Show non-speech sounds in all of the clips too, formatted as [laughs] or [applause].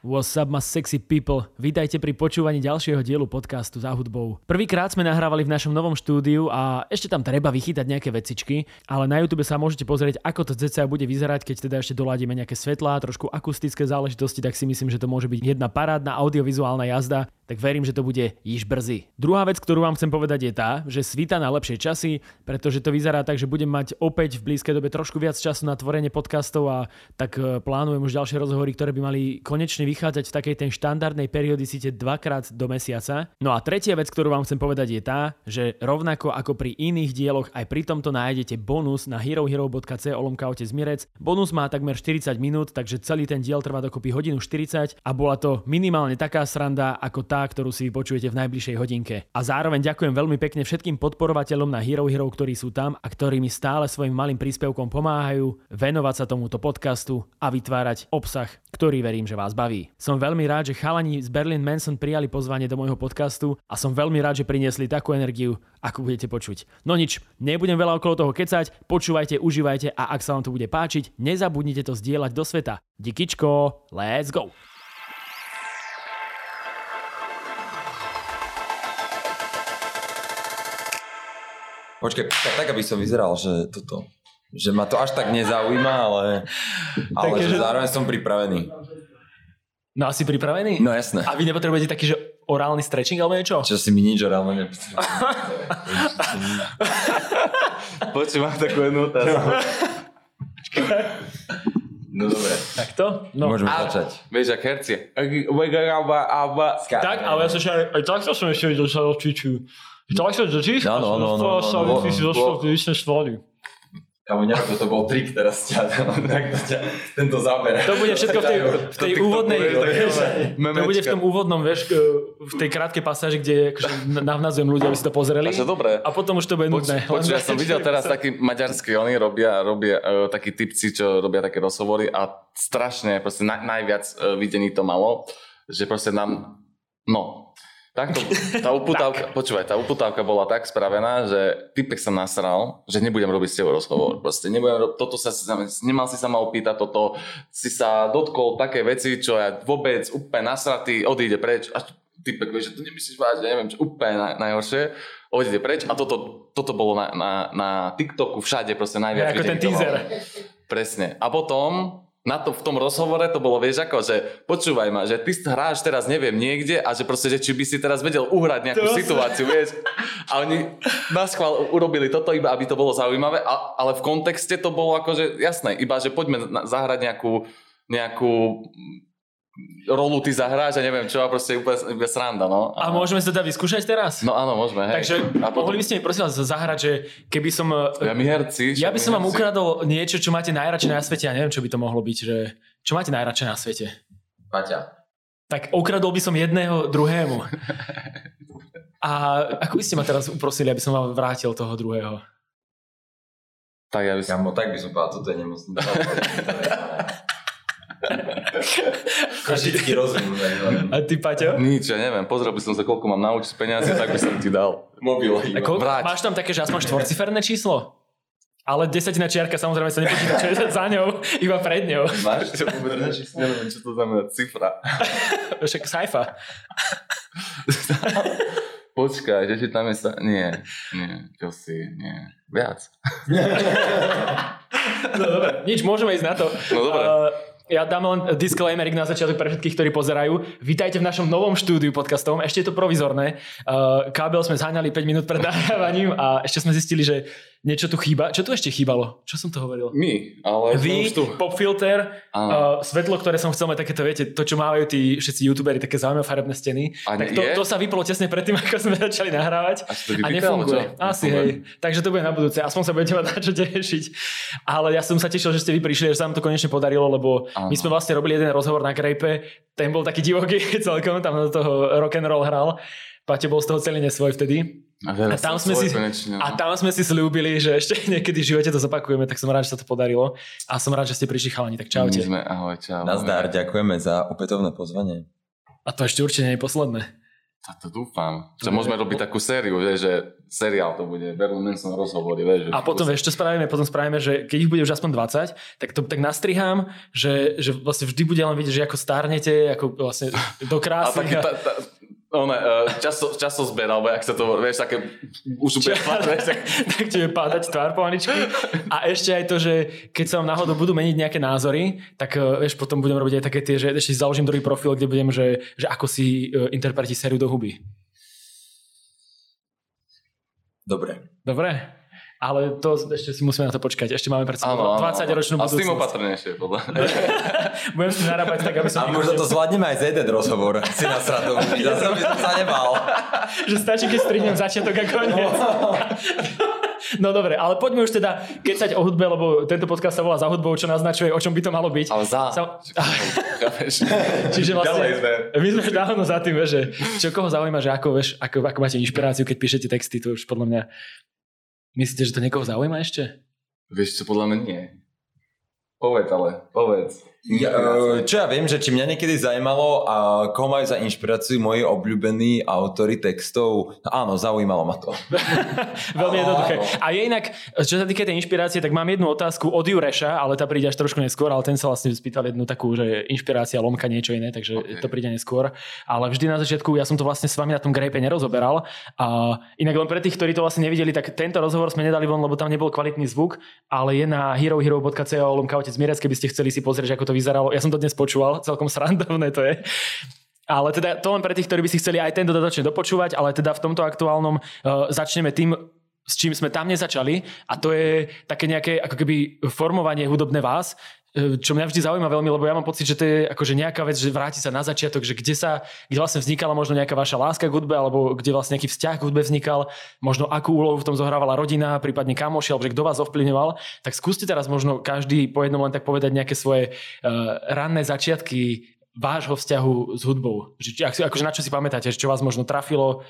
What's up, my sexy people? Vítajte pri počúvaní ďalšieho dielu podcastu za hudbou. Prvýkrát sme nahrávali v našom novom štúdiu a ešte tam treba vychytať nejaké vecičky, ale na YouTube sa môžete pozrieť, ako to cca bude vyzerať, keď teda ešte doladíme nejaké svetlá, trošku akustické záležitosti, tak si myslím, že to môže byť jedna parádna audiovizuálna jazda, tak verím, že to bude již brzy. Druhá vec, ktorú vám chcem povedať je tá, že svíta na lepšie časy, pretože to vyzerá tak, že budem mať opäť v blízkej dobe trošku viac času na tvorenie podcastov a tak e, plánujem už ďalšie rozhovory, ktoré by mali konečne vychádzať v takej tej štandardnej periodicite dvakrát do mesiaca. No a tretia vec, ktorú vám chcem povedať je tá, že rovnako ako pri iných dieloch aj pri tomto nájdete bonus na herohero.c olomka otec Mirec. Bonus má takmer 40 minút, takže celý ten diel trvá dokopy hodinu 40 a bola to minimálne taká sranda ako tá, ktorú si vypočujete v najbližšej hodinke. A zároveň ďakujem veľmi pekne všetkým podporovateľom na Hero Hero, ktorí sú tam a ktorí mi stále svojim malým príspevkom pomáhajú venovať sa tomuto podcastu a vytvárať obsah, ktorý verím, že vás baví. Som veľmi rád, že chalani z Berlin Manson prijali pozvanie do môjho podcastu a som veľmi rád, že priniesli takú energiu, ako budete počuť. No nič, nebudem veľa okolo toho kecať, počúvajte, užívajte a ak sa vám to bude páčiť, nezabudnite to zdieľať do sveta. Dikičko, let's go! Počkaj, tak, tak aby som vyzeral, že toto, že ma to až tak nezaujíma, ale, [laughs] ale Také, že že- zároveň som pripravený. No asi pripravený? No jasné. A vy nepotrebujete taký, že orálny stretching alebo niečo? Čo si mi nič reálne nepotrebujem. Počúvam takú jednu otázku. No dobre, Takto? No. môžeme A- začať. Vieš, ak hercie. Tak, ale ja som ešte, aj takto som ešte videl, že sa odčičujú. Takto držíš? Áno, áno, áno, áno. Ty si došiel v ličné štvory. Kamo, nejako to bol trik teraz ťa, [laughs] takto ťa, tento záber. To bude všetko v tej, v tej úvodnej, memečka. to bude v tom úvodnom, vieš, v tej krátkej pasáži, kde akože navnazujem ľudia, aby si to pozreli. A že dobre. A potom už to bude nudné. Počuť, ja som videl teraz taký maďarský, oni robia, robia uh, takí typci, čo robia také rozhovory a strašne, proste na, najviac uh, videní to malo, že proste nám, no, takto, tá uputávka, počúvaj, tá uputávka bola tak spravená, že typek sa nasral, že nebudem robiť s tebou rozhovor, proste nebudem robiť, toto sa, nemal si sa ma opýtať, toto. Si sa dotkol také veci, čo ja vôbec úplne nasratý, odíde preč. A typek, vieš, že to nemyslíš vážne, neviem, čo úplne naj, najhoršie, odíde preč a toto, toto bolo na, na, na TikToku všade proste najviac Ako ten teaser. Presne. A potom na to, v tom rozhovore to bolo, vieš ako, že počúvaj ma, že ty hráš teraz neviem niekde a že proste, že či by si teraz vedel uhrať nejakú To sa- situáciu, vieš. A oni na schvál urobili toto iba, aby to bolo zaujímavé, a, ale v kontexte to bolo akože jasné, iba, že poďme na, zahrať nejakú, nejakú rolu ty zahráš a neviem čo, a proste úplne, úplne sranda, no. A môžeme sa teda vyskúšať teraz? No áno, môžeme, hej. Takže a potom, mohli by ste mi prosím vás zahrať, že keby som... ja my herci. Ja by som vám ukradol niečo, čo máte najradšej na svete. Ja neviem, čo by to mohlo byť. Že... Čo máte najradšej na svete? Paťa. Tak ukradol by som jedného druhému. [laughs] A ako by ste ma teraz uprosili, aby som vám vrátil toho druhého? Tak ja by som... Kamo, tak by som povedal, toto je nemocný. [laughs] Košický rozum. A ty, Paťo? Nič, ja neviem, pozrel by som sa, koľko mám na účte peniazy, tak by som ti dal. Mobil. A koľko, Vráť. máš tam také, že aspoň štvorciferné číslo? Ale desatina čiarka samozrejme sa nepočíta, čo je za ňou, iba pred ňou. Máš? Čo vôbec neviem, čo to znamená cifra. Však sajfa. Počkaj, že či tam je sa... Nie, nie, čo si, nie. Viac. No dobre, nič, môžeme ísť na to. No dobre. Uh, ja dám len disclaimer na začiatok pre všetkých, ktorí pozerajú. Vítajte v našom novom štúdiu podcastovom. Ešte je to provizorné. Uh, kábel sme zháňali 5 minút pred nahrávaním a ešte sme zistili, že niečo tu chýba. Čo tu ešte chýbalo? Čo som to hovoril? My, ale Vy, už tu. pop filter, uh, svetlo, ktoré som chcel mať takéto, viete, to, čo mávajú tí všetci youtuberi, také zaujímavé farebné steny. A tak to, je? to sa vyplo tesne predtým, [laughs] ako sme začali nahrávať. A to A nefunguje. Asi, hej. Takže to bude na budúce. Aspoň sa budete mať [laughs] na čo tešiť. Ale ja som sa tešil, že ste vy prišli, že sa nám to konečne podarilo, lebo Áno. my sme vlastne robili jeden rozhovor na Grape. Ten bol taký divoký [laughs] celkom, tam do toho rock and roll hral. Paťo bol z toho celý nesvoj vtedy. A, A tam sme si- konečne, no. A tam sme si slúbili, že ešte [laughs] niekedy v živote to zopakujeme, tak som rád, že sa to podarilo. A som rád, že ste prišli chalani, tak čaute. My sme, ahoj, čau. Nazdar, ďakujeme za opätovné pozvanie. A to ešte určite nie je posledné. A to dúfam. Že môžeme robiť takú sériu, vieš, že seriál to bude, Berlin Manson rozhovory, vieš. Že A potom vieš, čo spravíme? Potom spravíme, že keď ich bude už aspoň 20, tak to tak nastrihám, že, že vlastne vždy bude len vidieť, že ako stárnete, ako vlastne do [laughs] A krásy. taký, ta, ta, one, uh, časo, časozber, alebo jak sa to, vieš, také už úplne tak, [laughs] tak ti padať tvár pomaličky. A ešte aj to, že keď sa vám náhodou budú meniť nejaké názory, tak eh, vieš, potom budem robiť aj také tie, že ešte si založím druhý profil, kde budem, že, že ako si uh, interpreti sériu do huby. Dobre. Dobre? Ale to ešte si musíme na to počkať. Ešte máme pred sebou 20 ročnú A s tým budúcnosť. opatrnejšie, podľa mňa. [laughs] Budem si narábať tak, aby som... A možno to zvládneme aj za jeden rozhovor. Si na srandu. Zase [laughs] by som sa nebal. [laughs] že stačí, keď strihnem začiatok a koniec. No dobre, ale poďme už teda kecať o hudbe, lebo tento podcast sa volá za hudbou, čo naznačuje, o čom by to malo byť. Ale za. Sa-? Čiže vlastne, my sme dávno za tým, že čo koho zaujíma, že ako, vieš, ako, ako máte inšpiráciu, keď píšete texty, to už podľa mňa... Myslíte, že to niekoho zaujíma ešte? Vieš čo, podľa mňa nie. Povedz ale, povedz. Ja, e, čo ja viem, že či mňa niekedy zajímalo, a koho majú za inšpiráciu moji obľúbení autory textov, no áno, zaujímalo ma to. [laughs] Veľmi Áno, jednoduché. áno. A je inak, čo sa týka tej inšpirácie, tak mám jednu otázku od Jureša, ale tá príde až trošku neskôr, ale ten sa vlastne spýtal jednu takú, že inšpirácia, lomka, niečo iné, takže Ok. to príde neskôr. Ale vždy na začiatku, ja som to vlastne s vami na tom grejpe nerozoberal. A inak len pre tých, ktorí to vlastne nevideli, tak tento rozhovor sme nedali von, lebo tam nebol kvalitný zvuk, ale je na herohero.co lomka otec Mirec, keby ste chceli si pozrieť, ako to vyzeralo. Ja som to dnes počúval, celkom srandovné to je. Ale teda to len pre tých, ktorí by si chceli aj ten dodatočne dopočúvať, ale teda v tomto aktuálnom uh, začneme tým, s čím sme tam nezačali a to je také nejaké ako keby formovanie hudobné vás, čo mňa vždy zaujíma veľmi, lebo ja mám pocit, že to je akože nejaká vec, že vráti sa na začiatok, že kde sa, kde vlastne vznikala možno nejaká vaša láska k hudbe, alebo kde vlastne nejaký vzťah k hudbe vznikal, možno akú úlohu v tom zohrávala rodina, prípadne kamoši, alebo že kto vás ovplyvňoval, tak skúste teraz možno každý po jednom len tak povedať nejaké svoje uh, ranné začiatky vášho vzťahu s hudbou. Že, akože na čo si pamätáte, čo vás možno trafilo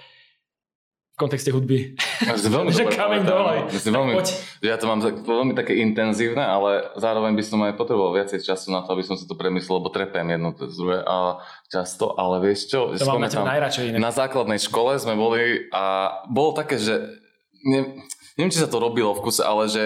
kontexte hudby. Ja veľmi [laughs] Že pamätám, dole. no. Ja, veľmi, Poď. ja to mám veľmi také intenzívne, ale zároveň by som aj potreboval viacej času na to, aby som si to premyslel, lebo trepem jedno to druhé a často, ale vieš čo, To mám na teba najradšej na základnej škole sme boli a bolo také, že ne, neviem, či sa to robilo v kuse, ale že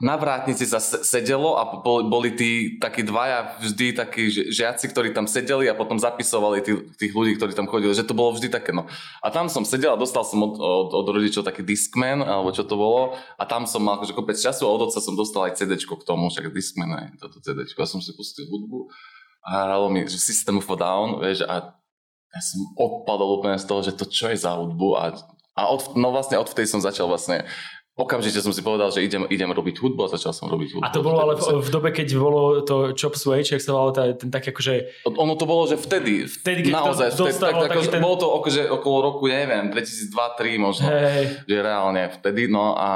na vrátnici sa se- sedelo a boli, tí takí dvaja vždy takí ži- žiaci, ktorí tam sedeli a potom zapisovali tí, tých ľudí, ktorí tam chodili, že to bolo vždy také no. A tam som sedel a dostal som od, od, od rodičov taký Discman, alebo čo to bolo a tam som mal akože kopec času a od otca som dostal aj CD k tomu, však Discman aj toto CD. A som si pustil hudbu a hralo mi, že System of a Down, vieš, a ja som odpadol úplne z toho, že to čo je za hudbu a, a od, no vlastne odvtedy som začal vlastne okamžite som si povedal, že idem, idem robiť hudbu a začal som robiť hudbu. A to bolo ale v, v dobe, keď bolo to Chop Sway, či jak sa volalo ten taký akože... Ono to bolo, že vtedy, Vtedy, keď to naozaj, vtedy, dostával tak, ako, ten- bolo to akože okolo roku, neviem, 2002-2003 možno, Hej, že reálne vtedy, no a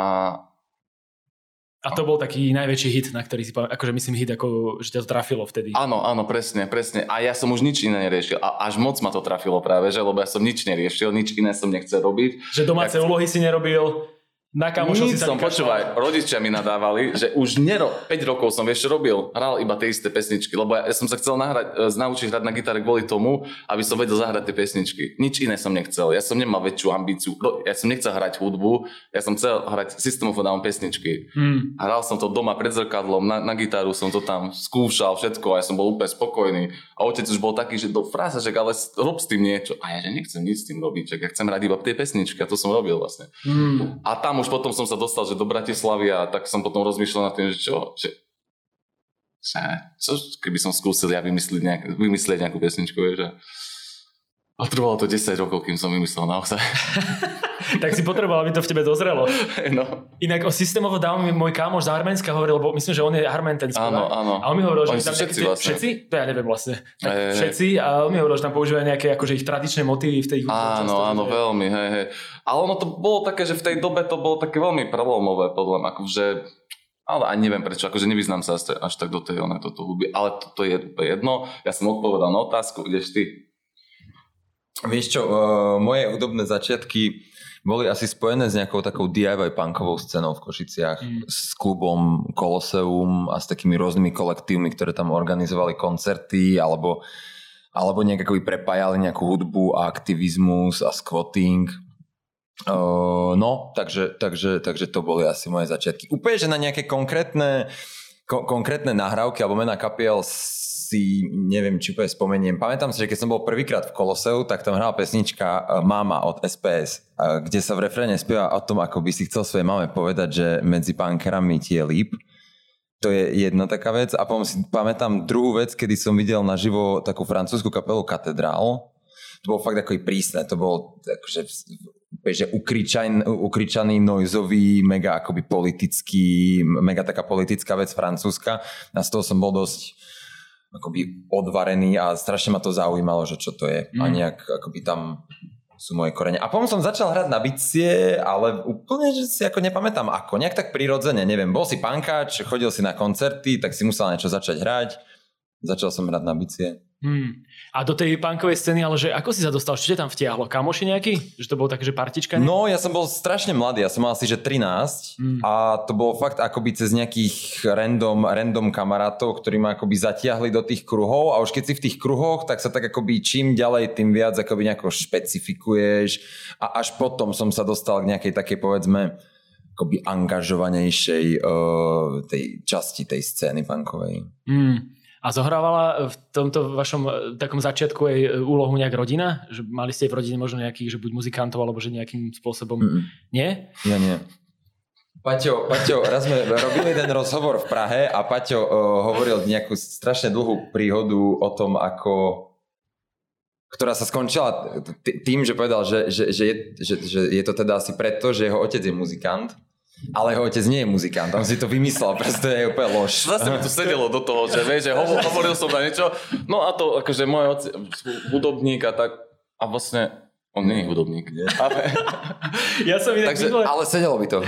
a to bol taký najväčší hit, na ktorý si pamätám, akože myslím hit, ako, že ťa to trafilo vtedy. áno, áno, presne, presne. A ja som už nič iné neriešil. A až moc ma to trafilo práve, že, lebo ja som nič neriešil, nič iné som nechcel robiť. Že domáce Jak- úlohy si nerobil, na kamošov si som, počúvaj, rodičia mi nadávali, že už nero, 5 rokov som vieš robil, hral iba tie isté pesničky, lebo ja, ja som sa chcel nahrať, e, naučiť hrať na gitare kvôli tomu, aby som vedel zahrať tie pesničky. Nič iné som nechcel, ja som nemal väčšiu ambíciu, ja som nechcel hrať hudbu, ja som chcel hrať System of a Down pesničky. Hmm. Hral som to doma pred zrkadlom, na, na gitaru som to tam skúšal všetko a ja som bol úplne spokojný. A otec už bol taký, že do frása, že ale rob s tým niečo. A ja že nechcem nič s tým robiť, že ja chcem hrať iba tie pesničky a to som robil vlastne. Hmm. A tam už potom som sa dostal, že do Bratislavy a tak som potom rozmýšľal nad tým, že čo, že, čo keby som skúsil ja vymyslieť, nejak, vymyslieť nejakú pesničku, vieš, že a trvalo to 10 rokov, kým som vymyslel naozaj. [laughs] Tak si potreboval, aby to v tebe dozrelo. no. Inak o a Down mi môj kámoš z Arménska hovoril, lebo myslím, že on je Armén ten Áno, spevák. áno. A on mi hovoril, že Oni tam všetci nejaké vlastne. Všetci? To ja neviem vlastne. Tak Hej, všetci a on mi hovoril, že tam používajú nejaké akože ich tradičné motívy v tej hudbe. Áno, áno, že- veľmi, hej, hej. Ale ono to bolo také, že v tej dobe to bolo také veľmi prelomové, podľa mňa, akože ale ani neviem prečo, akože nevyznám sa až, až tak do tej onej toto hudby, ale to, to je jedno. Ja som odpovedal na otázku, ideš ty. Vieš čo, uh, moje hudobné začiatky boli asi spojené s nejakou takou DIY punkovou scénou v Košiciach, Mm. s klubom Koloseum a s takými rôznymi kolektívmi, ktoré tam organizovali koncerty, alebo alebo nejak prepájali nejakú hudbu a aktivizmus a squatting. Uh, no, takže, takže, takže to boli asi moje začiatky. Úplne, že na nejaké konkrétne, ko, konkrétne nahrávky alebo mená kapiel si neviem, či úplne spomeniem. Pamätám si, že keď som bol prvýkrát v Koloseu, tak tam hrala pesnička Mama od SPS, kde sa v refréne spieva o tom, ako by si chcel svojej mame povedať, že medzi pánkerami ti je líp. To je jedna taká vec. A potom si pamätám druhú vec, kedy som videl naživo takú francúzsku kapelu Katedrál. To bolo fakt ako prísne. To bolo akože, že ukričaný, ukričaný, noizový, mega akoby politický, mega taká politická vec francúzska. A z toho som bol dosť akoby odvarený a strašne ma to zaujímalo, že čo to je. Mm. A nejak akoby tam sú moje korene. A potom som začal hrať na bicie, ale úplne, že si ako nepamätám ako. Nejak tak prirodzene, neviem. Bol si pankáč, chodil si na koncerty, tak si musel niečo začať hrať. Začal som hrať na bicie. Hmm. A do tej punkovej scény, ale že ako si sa dostal? Čo tam vtiahlo? Kamoši nejaký? Že to bolo také, že partička? Nie? No, ja som bol strašne mladý, ja som mal asi, že 13 hmm. a to bolo fakt akoby cez nejakých random, random kamarátov, ktorí ma akoby zatiahli do tých kruhov a už keď si v tých kruhoch, tak sa tak akoby čím ďalej, tým viac akoby nejako špecifikuješ a až potom som sa dostal k nejakej takej povedzme akoby angažovanejšej uh, tej časti tej scény punkovej. Hmm. A zohrávala v tomto vašom e, takom začiatku aj e, úlohu nejak rodina? Že mali ste v rodine možno nejakých, že buď muzikantov, alebo že nejakým spôsobom... Mm-mm. Nie? Ja nie. Paťo, Paťo, raz sme robili jeden rozhovor v Prahe a Paťo uh, hovoril nejakú strašne dlhú príhodu o tom, ako ktorá sa skončila tým, že povedal, že, že, že, je, že, že je to teda asi preto, že jeho otec je muzikant ale jeho otec nie je muzikant, on si to vymyslel, preto je úplne lož. Zase mi to sedelo do toho, že vieš, že [laughs] hovoril som na niečo, no a to akože môj otec, hudobník a tak, a vlastne on nie je hudobník. Nie. [laughs] Ale... ja som inak Takže, minule... Ale sedelo by to.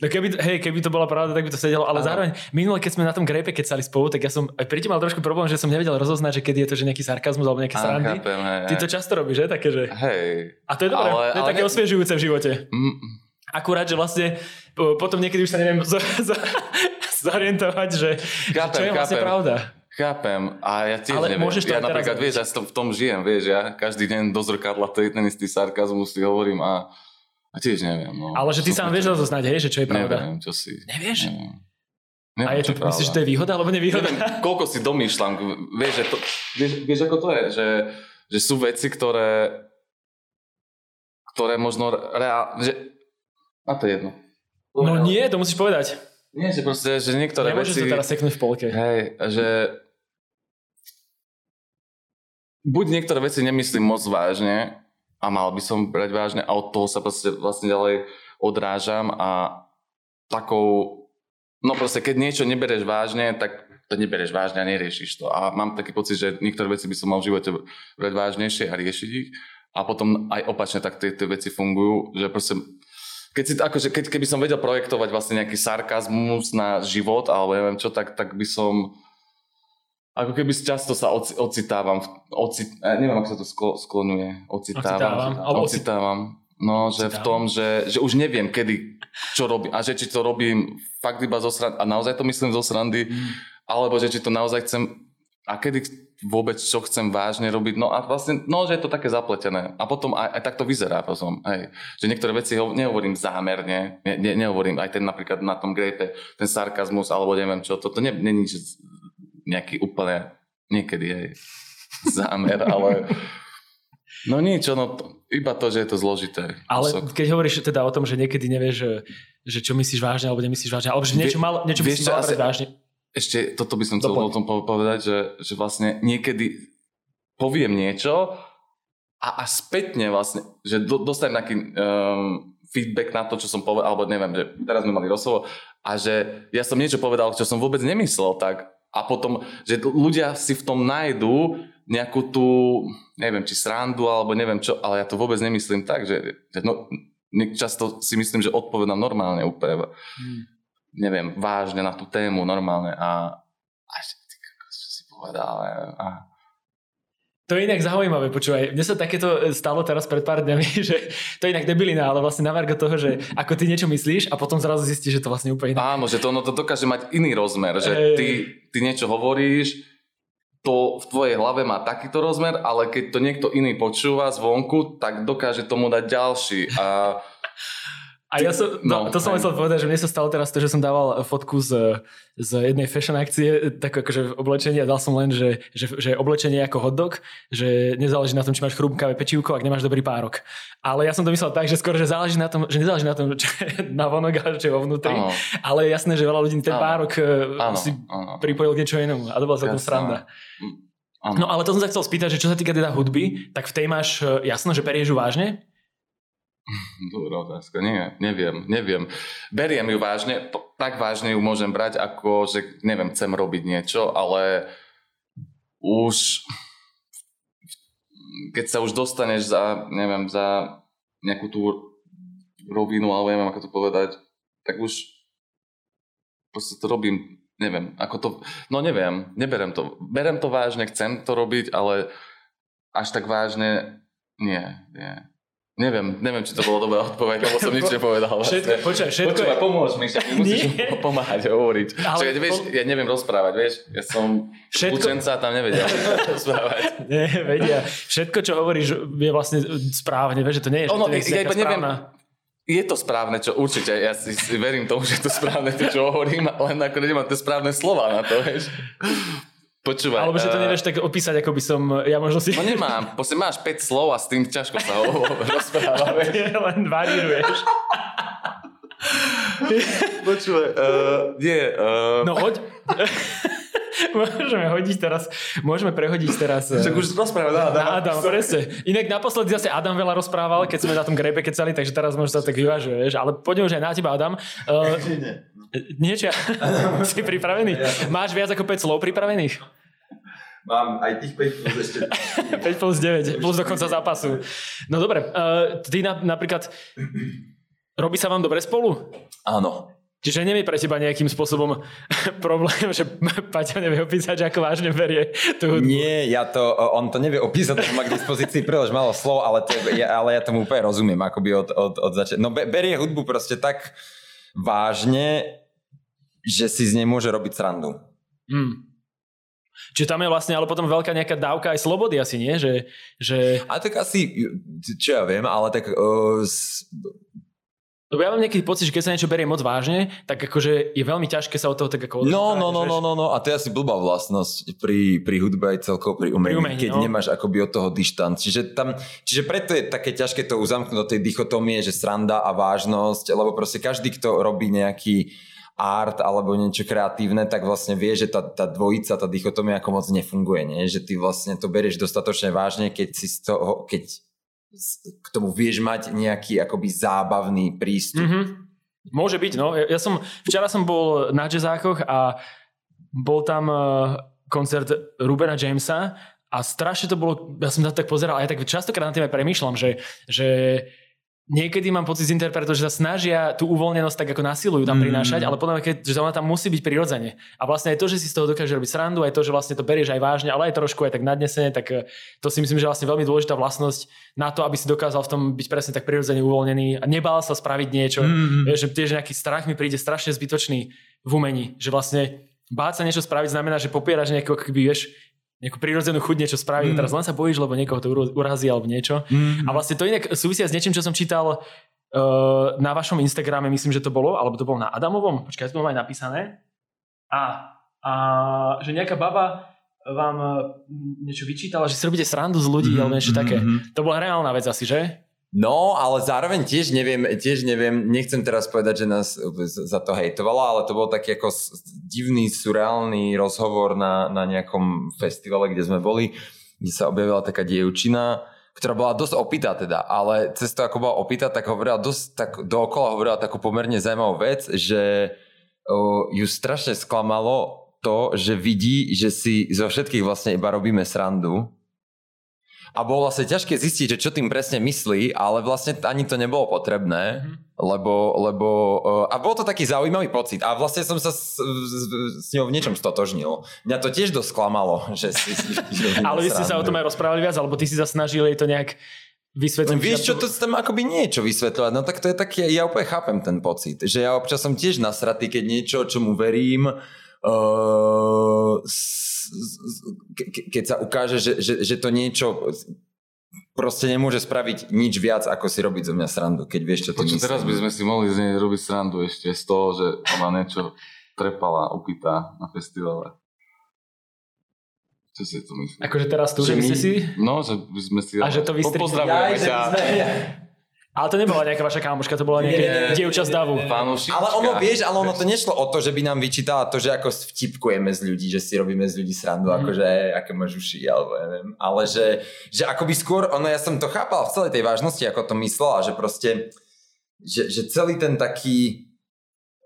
No keby, hej, keby to bola pravda, tak by to sedelo. Ale Aha. zároveň minule, keď sme na tom grepe keď sali spolu, tak ja som aj pri mal trošku problém, že som nevedel rozoznať, že keď je to že nejaký sarkazmus alebo nejaké srandy. Ty to často robíš, že? Také, že... Hej. A to je dobré. Ale, to je ale také ne... osviežujúce v živote. Mm, Akurát, že vlastne potom niekedy už sa neviem z, [laughs] z, zorientovať, že, chápem, čo je vlastne chápem. pravda. Chápem. A ja tiež Ale neviem. Môžeš to ja napríklad, vieš, ja v tom žijem, vieš, ja každý deň do zrkadla ten istý sarkazmus si hovorím a, a tiež neviem. No, Ale že ty sa vieš rozoznať, hej, že čo je pravda. Neviem, čo si. Nevieš? Neviem. Neviem, a je to, myslíš, že to je výhoda alebo nevýhoda? Neviem, koľko si domýšľam. Vieš, že to, vieš, vieš, ako to je? Že, že sú veci, ktoré ktoré možno reál, že a to je jedno. No nie, to musíš povedať. Nie, že proste, že niektoré Nemôžeš veci... to teraz seknúť v polke. Hej, že... Buď niektoré veci nemyslím moc vážne a mal by som brať vážne a od toho sa proste vlastne ďalej odrážam a takou... No proste, keď niečo nebereš vážne, tak to nebereš vážne a neriešiš to. A mám taký pocit, že niektoré veci by som mal v živote brať vážnejšie a riešiť ich. A potom aj opačne tak tie, tie veci fungujú, že proste keď si, akože, keď, keby som vedel projektovať vlastne nejaký sarkazmus na život, alebo neviem čo, tak, tak by som ako keby často sa oci, ocitávam, ocit, neviem, ako sa to sklo, sklonuje, ocitávam, ocitávam, ocitávam. No, že v tom, že, že už neviem, kedy, čo robím, a že či to robím fakt iba zo srandy, a naozaj to myslím zo srandy, mm. alebo že či to naozaj chcem, a kedy vôbec čo chcem vážne robiť. No a vlastne, no, že je to také zapletené. A potom aj, aj tak to vyzerá potom. Hej. Že niektoré veci ho, nehovorím zámerne, ne, ne, nehovorím aj ten napríklad na tom grape, ten sarkazmus alebo neviem čo, toto nie, nie je nejaký úplne, niekedy je [laughs] zámer, ale no nič, no, iba to, že je to zložité. Ale Osok. keď hovoríš teda o tom, že niekedy nevieš, že, že čo myslíš vážne alebo nemyslíš vážne, alebo že niečo, mal, niečo myslíš vážne, ešte toto by som chcel o tom povedať, že, že vlastne niekedy poviem niečo a až spätne vlastne, že do, dostanem nejaký um, feedback na to, čo som povedal, alebo neviem, že teraz sme mali rozhovor a že ja som niečo povedal, čo som vôbec nemyslel tak a potom, že ľudia si v tom nájdú nejakú tú, neviem, či srandu alebo neviem čo, ale ja to vôbec nemyslím tak, že, že no, často si myslím, že odpovedám normálne úplne. Hmm neviem, vážne na tú tému normálne a, a čo si povedal. A, to je inak zaujímavé, počúvaj. Mne sa takéto stalo teraz pred pár dňami, [laughs] že to je inak debilina, ale vlastne na toho, že ako ty niečo myslíš a potom zrazu zistíš, že to vlastne úplne inak. Áno, že to, ono to dokáže mať iný rozmer, že ty, ty niečo hovoríš to v tvojej hlave má takýto rozmer, ale keď to niekto iný počúva zvonku, tak dokáže tomu dať ďalší. A [laughs] a ja som, no, no to som chcel povedať, že mne sa stalo teraz to, že som dával fotku z, z jednej fashion akcie, tak akože v oblečení a dal som len, že, že, že oblečenie ako hotdog, že nezáleží na tom, či máš chrumkavé pečívko, ak nemáš dobrý párok. Ale ja som to myslel tak, že skoro, že záleží na tom, že nezáleží na tom, čo je [laughs] na vonok, ale čo je vo vnútri. Ano. Ale jasné, že veľa ľudí ten ano. párok ano. si ano. pripojil k niečo inému a to bola celkom sranda. Ano. No ale to som sa chcel spýtať, že čo sa týka teda hudby, tak v tej máš e, jasno, že perieš vážne? [laughs] Dobrá otázka, nie, neviem, neviem. Beriem ju vážne, tak vážne ju môžem brať, ako že neviem, chcem robiť niečo, ale už keď sa už dostaneš za, neviem, za nejakú tú rovinu, alebo neviem, ako to povedať, tak už proste to robím, neviem, ako to, no neviem, neberem to, berem to vážne, chcem to robiť, ale až tak vážne, nie, nie. Neviem, neviem, či to bolo dobrá odpoveď, lebo som nič nepovedal. Vlastne. Všetko, počkaj, všetko... Počúvaj, pomôž mi, však musíš [laughs] pomáhať hovoriť. Ale Čiže, vieš, ja neviem rozprávať, vieš, ja som všetko... učenca tam nevedia [laughs] rozprávať. Nie, vedia. Všetko, čo hovoríš, je vlastne správne, vieš, že to nie je, ono, to je ja iba neviem, je to správne, čo určite, ja si, si verím tomu, že je to správne, to, čo hovorím, len ako nemám tie správne slova na to, vieš. Počúvaj. Alebo že to eh, nevieš tak opísať, ako by som, ja možno si... No nemám, proste máš 5 slov a s tým ťažko sa rozpráva. [laughs] len varíruješ. Počúvaj, uh, nie. Uh... No hoď. [laughs] [laughs] môžeme hodiť teraz, môžeme prehodiť teraz... Však už rozprával Adam. Na Adam, presne. Inak naposledy zase Adam veľa rozprával, keď sme na tom grepe kecali, takže teraz možno sa tak vyvážuje, vieš. Ale poďme už aj na teba, Adam. [laughs] Uh, Niečo, si pripravený? Máš viac ako 5 slov pripravených? Mám aj tých 5 plus ešte. [laughs] 5 plus 9, plus do konca zápasu. No dobre, uh, ty na, napríklad, robí sa vám dobre spolu? Áno. Čiže nie je pre teba nejakým spôsobom [laughs] problém, že [laughs] Paťa nevie opísať, že ako vážne berie tú hudbu. Nie, ja to, on to nevie opísať, on má k dispozícii príliš málo slov, ale, to, ja, ale ja tomu úplne rozumiem, akoby od, od, od začiatku. No berie hudbu proste tak vážne, že si z nej môže robiť srandu. Hmm. Čiže tam je vlastne ale potom veľká nejaká dávka aj slobody asi, nie? Že, že... A tak asi, čo ja viem, ale tak uh, lebo ja mám nejaký pocit, že keď sa niečo berie moc vážne, tak akože je veľmi ťažké sa od toho tak ako No, no, no, no, no, no, a to je asi blbá vlastnosť pri, pri hudbe aj celkovo pri umení, pri umení keď no. nemáš akoby od toho dištanc. Čiže, tam, čiže preto je také ťažké to uzamknúť do tej dichotomie, že sranda a vážnosť, lebo proste každý, kto robí nejaký art alebo niečo kreatívne, tak vlastne vie, že tá, tá dvojica, tá dichotomia ako moc nefunguje, nie? že ty vlastne to berieš dostatočne vážne, keď si z toho, keď k tomu vieš mať nejaký akoby zábavný prístup. Mm-hmm. Môže byť, no. Ja, som, včera som bol na jazzákoch a bol tam uh, koncert Rubena Jamesa a strašne to bolo, ja som to tak pozeral a ja tak častokrát na tým aj premýšľam, že, že niekedy mám pocit z interpretov, že sa snažia tú uvoľnenosť tak ako nasilujú tam mm. prinášať, ale podľa mňa, že ona tam musí byť prirodzene. A vlastne aj to, že si z toho dokáže robiť srandu, aj to, že vlastne to berieš aj vážne, ale aj trošku aj tak nadnesene, tak eh, to si myslím, že vlastne veľmi dôležitá vlastnosť na to, aby si dokázal v tom byť presne tak prirodzene uvoľnený a nebal sa spraviť niečo. Mm. Vieš, že tiež nejaký strach mi príde strašne zbytočný v umení, že vlastne báť sa niečo spraviť znamená, že popieraš nejakého, keby vieš, nejakú prírodzenú chuť niečo spraviť. Mm. Teraz len sa bojíš, lebo niekoho to urazí alebo niečo. Mm. A vlastne to inak súvisia s niečím, čo som čítal uh, na vašom Instagrame, myslím, že to bolo, alebo to bolo na Adamovom. Počkaj, to mám aj napísané. A, a že nejaká baba vám uh, niečo vyčítala, že si robíte srandu z ľudí mm, alebo niečo mm, také. Mm. To bola reálna vec asi, že? No, ale zároveň tiež neviem, tiež neviem, nechcem teraz povedať, že nás za to hejtovala, ale to bol taký ako divný, surreálny rozhovor na, na nejakom festivale, kde sme boli, kde sa objavila taká dievčina, ktorá bola dosť opýta teda, ale cez to ako bola opýta, tak hovorila dosť, tak dookola hovorila takú pomerne zaujímavú vec, že o, ju strašne sklamalo to, že vidí, že si zo všetkých vlastne iba robíme srandu a bolo vlastne ťažké zistiť, že čo tým presne myslí, ale vlastne ani to nebolo potrebné, mm-hmm. lebo, lebo uh, a bol to taký zaujímavý pocit a vlastne som sa s, s, s ňou v niečom stotožnil. Mňa to tiež dosť klamalo, [laughs] že si... Že ale vy ste sa o tom aj rozprávali viac, alebo ty si sa snažil to nejak vysvetliť. Vieš čo, to tam akoby niečo vysvetľovať, no tak to je také, ja úplne chápem ten pocit, že ja občas som tiež nasratý, keď niečo, čomu verím, keď sa ukáže, že, že, že to niečo proste nemôže spraviť nič viac, ako si robiť zo mňa srandu, keď vieš, čo Počuť, myslím. teraz by sme si mohli z nej robiť srandu ešte z toho, že ona niečo trepala, upýta na festivale. Čo si to myslíš? Akože teraz tu, že, my- si... No, že by sme si... A že to vystri- Pozdravujeme ťa. [laughs] Ale to nebola nejaká vaša kámoška, to bola nejaké Nie, dievča z davu. Ale ono, vieš, ale ono to nešlo o to, že by nám vyčítala to, že ako vtipkujeme z ľudí, že si robíme z ľudí srandu, mm. akože aké máš uši, alebo ja neviem. Ale že, že akoby skôr, ono, ja som to chápal v celej tej vážnosti, ako to myslela, že proste, že, že celý ten taký,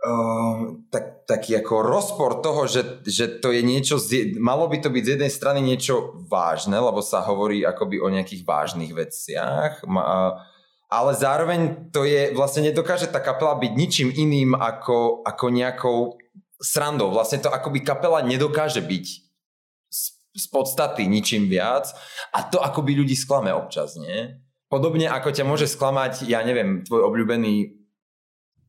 uh, tak, taký ako rozpor toho, že, že to je niečo, z, malo by to byť z jednej strany niečo vážne, lebo sa hovorí akoby o nejakých vážnych veciach, ma, ale zároveň to je, vlastne nedokáže tá kapela byť ničím iným ako, ako nejakou srandou. Vlastne to akoby kapela nedokáže byť z, z podstaty ničím viac a to akoby ľudí sklame občas, nie? Podobne ako ťa môže sklamať, ja neviem, tvoj obľúbený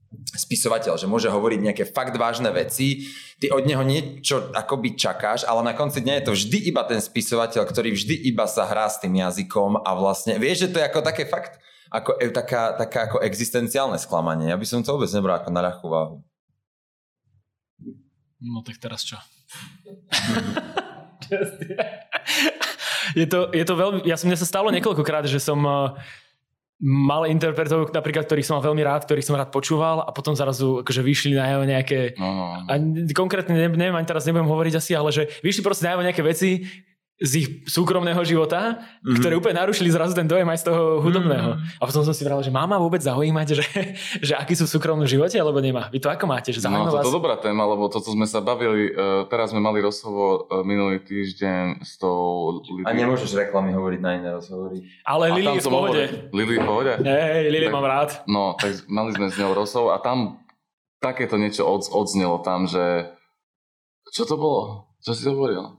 spisovateľ, že môže hovoriť nejaké fakt vážne veci, ty od neho niečo akoby čakáš, ale na konci dňa je to vždy iba ten spisovateľ, ktorý vždy iba sa hrá s tým jazykom a vlastne, vieš, že to je ako také fakt, ako, e, taká, taká ako existenciálne sklamanie. Ja by som to vôbec nebral ako na ľahkú váhu. No tak teraz čo? [laughs] je, to, je to veľmi... Ja som mne sa stalo niekoľkokrát, že som uh, mal interpretov, napríklad, ktorých som mal veľmi rád, ktorých som rád počúval a potom zrazu akože vyšli na jeho nejaké... No, no. A konkrétne neviem, neviem, ani teraz nebudem hovoriť asi, ale že vyšli proste na jeho nejaké veci, z ich súkromného života, mm-hmm. ktoré úplne narušili zrazu ten dojem aj z toho hudobného. Mm-hmm. A potom som si vral, že má ma vôbec zaujímať, [laughs] že, že aký sú v súkromnom živote, alebo nemá. Vy to ako máte? Že No, zaujíma vás? toto dobrá téma, lebo toto sme sa bavili, uh, teraz sme mali rozhovor uh, minulý týždeň s tou Lili. A nemôžeš reklamy hovoriť na iné rozhovory. Ale A Lili je v pohode. Lili v pohode? Hej, Lili Tak- mám rád. No, tak mali sme s ňou rozhovor a tam takéto niečo od, odznelo tam, že čo to bolo? Čo si hovoril?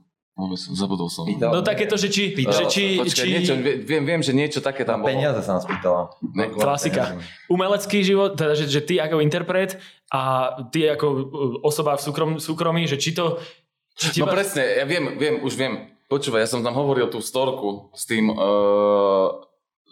Zabudol som. Pýtal- No takéto, že či... Pýtal Že či, Počkaj, či niečo, viem, viem, že niečo také tam Na bolo. peniaze sa nás pýtala. Ne, Klasika. umelecký život, teda že, že ty ako interpret a ty ako uh, osoba v súkrom, súkromí, že či to... Či No vás- presne, ja viem, viem, už viem. Počúvaj, ja som tam hovoril tú storku s tým, uh,